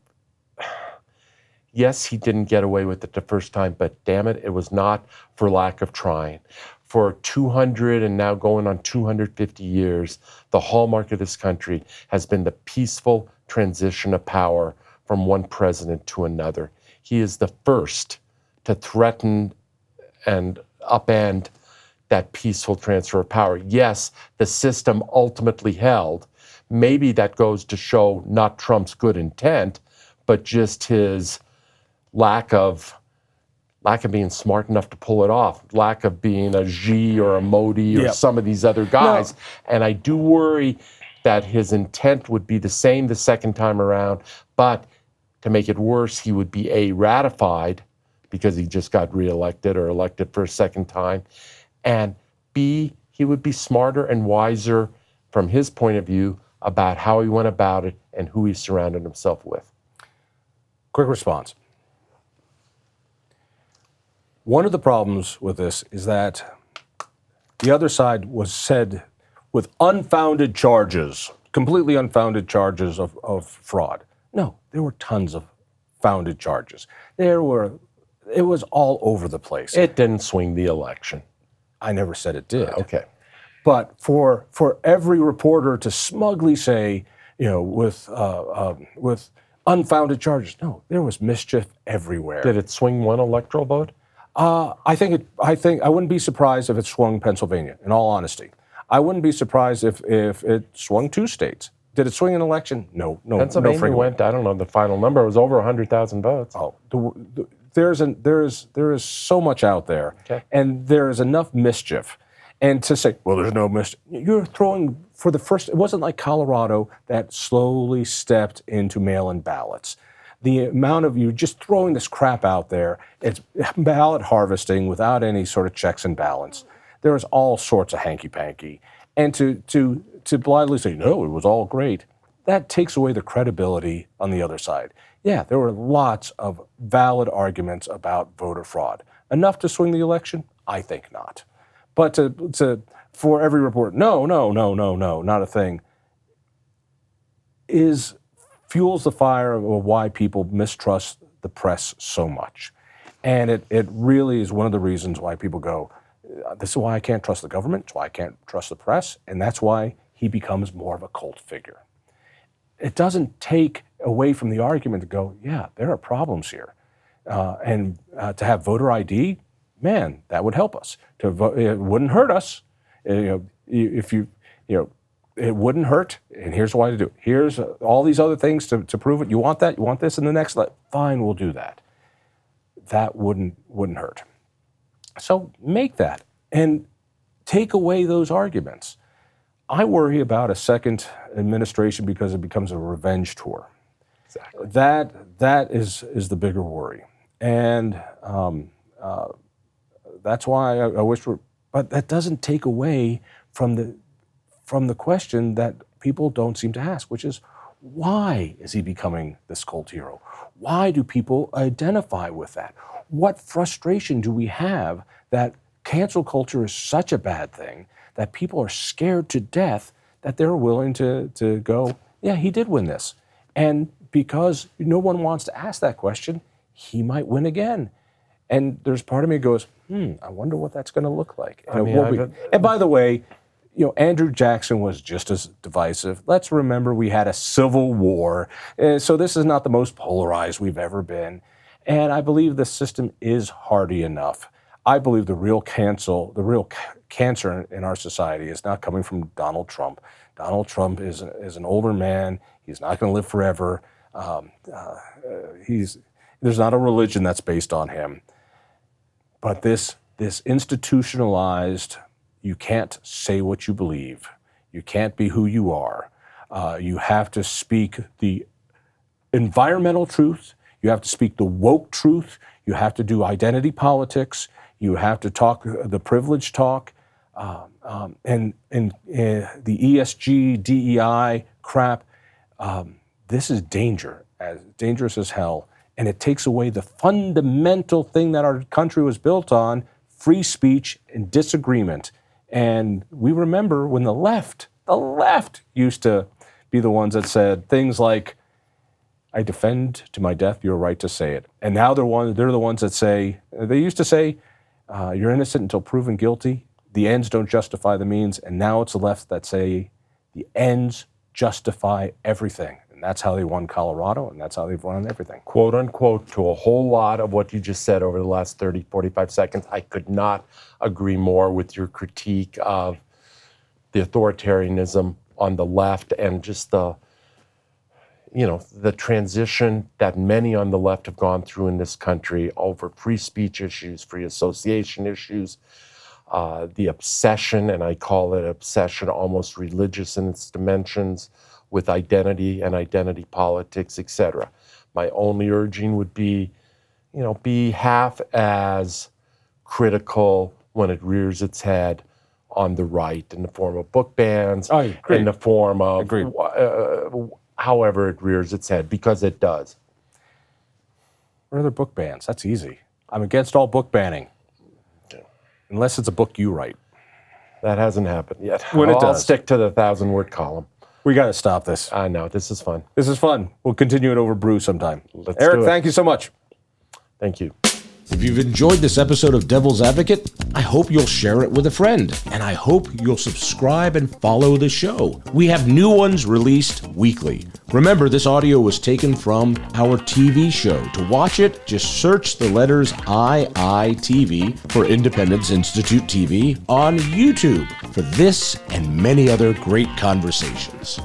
yes, he didn't get away with it the first time, but damn it, it was not for lack of trying. For 200 and now going on 250 years, the hallmark of this country has been the peaceful transition of power from one president to another. He is the first to threaten and upend that peaceful transfer of power. Yes, the system ultimately held. Maybe that goes to show not Trump's good intent, but just his lack of lack of being smart enough to pull it off, lack of being a Xi or a Modi or Yep. some of these other guys. And I do worry that his intent would be the same the second time around, but to make it worse, he would be A, ratified because he just got reelected or elected for a second time, and B, he would be smarter and wiser from his point of view about how he went about it and who he surrounded himself with. Quick response. One of the problems with this is that the other side was said with unfounded charges, completely unfounded charges of, of fraud. No, there were tons of founded charges. There were, it was all over the place. It didn't swing the election. I never said it did. Okay. But for for every reporter to smugly say, you know, with uh, um, with unfounded charges, no, there was mischief everywhere. Did it swing one electoral vote? Uh, I think it. I think I wouldn't be surprised if it swung Pennsylvania. In all honesty, I wouldn't be surprised if if it swung two states. Did it swing an election? No, no. Pennsylvania no went, I don't know the final number, it was over 100,000 votes. Oh, the, the, there's an, there is there is so much out there, Okay. and there is enough mischief. And to say, well, there's no mischief, you're throwing for the first. It wasn't like Colorado that slowly stepped into mail-in ballots. The amount of you just throwing this crap out there, it's ballot harvesting without any sort of checks and balance. There is all sorts of hanky panky, and to to to blindly say no, it was all great that takes away the credibility on the other side. Yeah, there were lots of valid arguments about voter fraud. Enough to swing the election? I think not. But to, to for every report, no, no, no, no, no, not a thing, is fuels the fire of why people mistrust the press so much. And it, it really is one of the reasons why people go, "Uh, this is why I can't trust the government, it's why I can't trust the press, and that's why he becomes more of a cult figure it doesn't take away from the argument to go, yeah, there are problems here. Uh, and uh, to have voter ID, man, that would help us. To vote, it wouldn't hurt us. Uh, you know, if you, you know, it wouldn't hurt. And here's why to do it. Here's uh, all these other things to, to prove it. You want that? You want this in the next? le- Fine, we'll do that. That wouldn't wouldn't hurt. So make that and take away those arguments. I worry about a second administration because it becomes a revenge tour. Exactly. That that is is the bigger worry, and um, uh, that's why I, I wish. We're, but that doesn't take away from the from the question that people don't seem to ask, which is why is he becoming this cult hero? Why do people identify with that? What frustration do we have that cancel culture is such a bad thing that people are scared to death that they're willing to, to go, yeah, he did win this. And because no one wants to ask that question, he might win again. And there's part of me goes, hmm, I wonder what that's going to look like. And, it mean, will and by the way, you know, Andrew Jackson was just as divisive. Let's remember we had a civil war. Uh, so this is not the most polarized we've ever been. And I believe the system is hardy enough. I believe the real cancel, the real ca- cancer in, in our society is not coming from Donald Trump. Donald Trump is, is an older man. He's not going to live forever. Um, uh, he's, there's not a religion that's based on him. But this, this institutionalized, you can't say what you believe, you can't be who you are. Uh, you have to speak the environmental truth, you have to speak the woke truth, you have to do identity politics, you have to talk the privilege talk. Um, um, and and uh, the ESG, DEI crap, um, this is danger, as dangerous as hell, and it takes away the fundamental thing that our country was built on: free speech and disagreement. And we remember when the left, the left, used to be the ones that said things like, "I defend to my death your right to say it," and now they're one, they're the ones that say they used to say, uh, "You're innocent until proven guilty." The ends don't justify the means, and now it's the left that say the ends justify everything, and that's how they won Colorado, and that's how they've won everything. quote unquote to a whole lot of what you just said over the last 30, 45 seconds. I could not agree more with your critique of the authoritarianism on the left and just the you know, the transition that many on the left have gone through in this country over free speech issues, free association issues, uh, the obsession, and I call it obsession almost religious in its dimensions, with identity and identity politics, etc. My only urging would be, you know, be half as critical when it rears its head on the right in the form of book bans, in the form of uh, however it rears its head, because it does. What other book bans? That's easy. I'm against all book banning. Unless it's a book you write. That hasn't happened yet. When it I'll does. stick to the thousand word column. We got to stop this. I know this is fun. This is fun. We'll continue it over brew sometime. Let's Eric, do it. thank you so much. Thank you. If you've enjoyed this episode of Devil's Advocate, I hope you'll share it with a friend, and I hope you'll subscribe and follow the show. We have new ones released weekly. Remember, this audio was taken from our TV show. To watch it, just search the letters IITV for Independence Institute TV on YouTube for this and many other great conversations.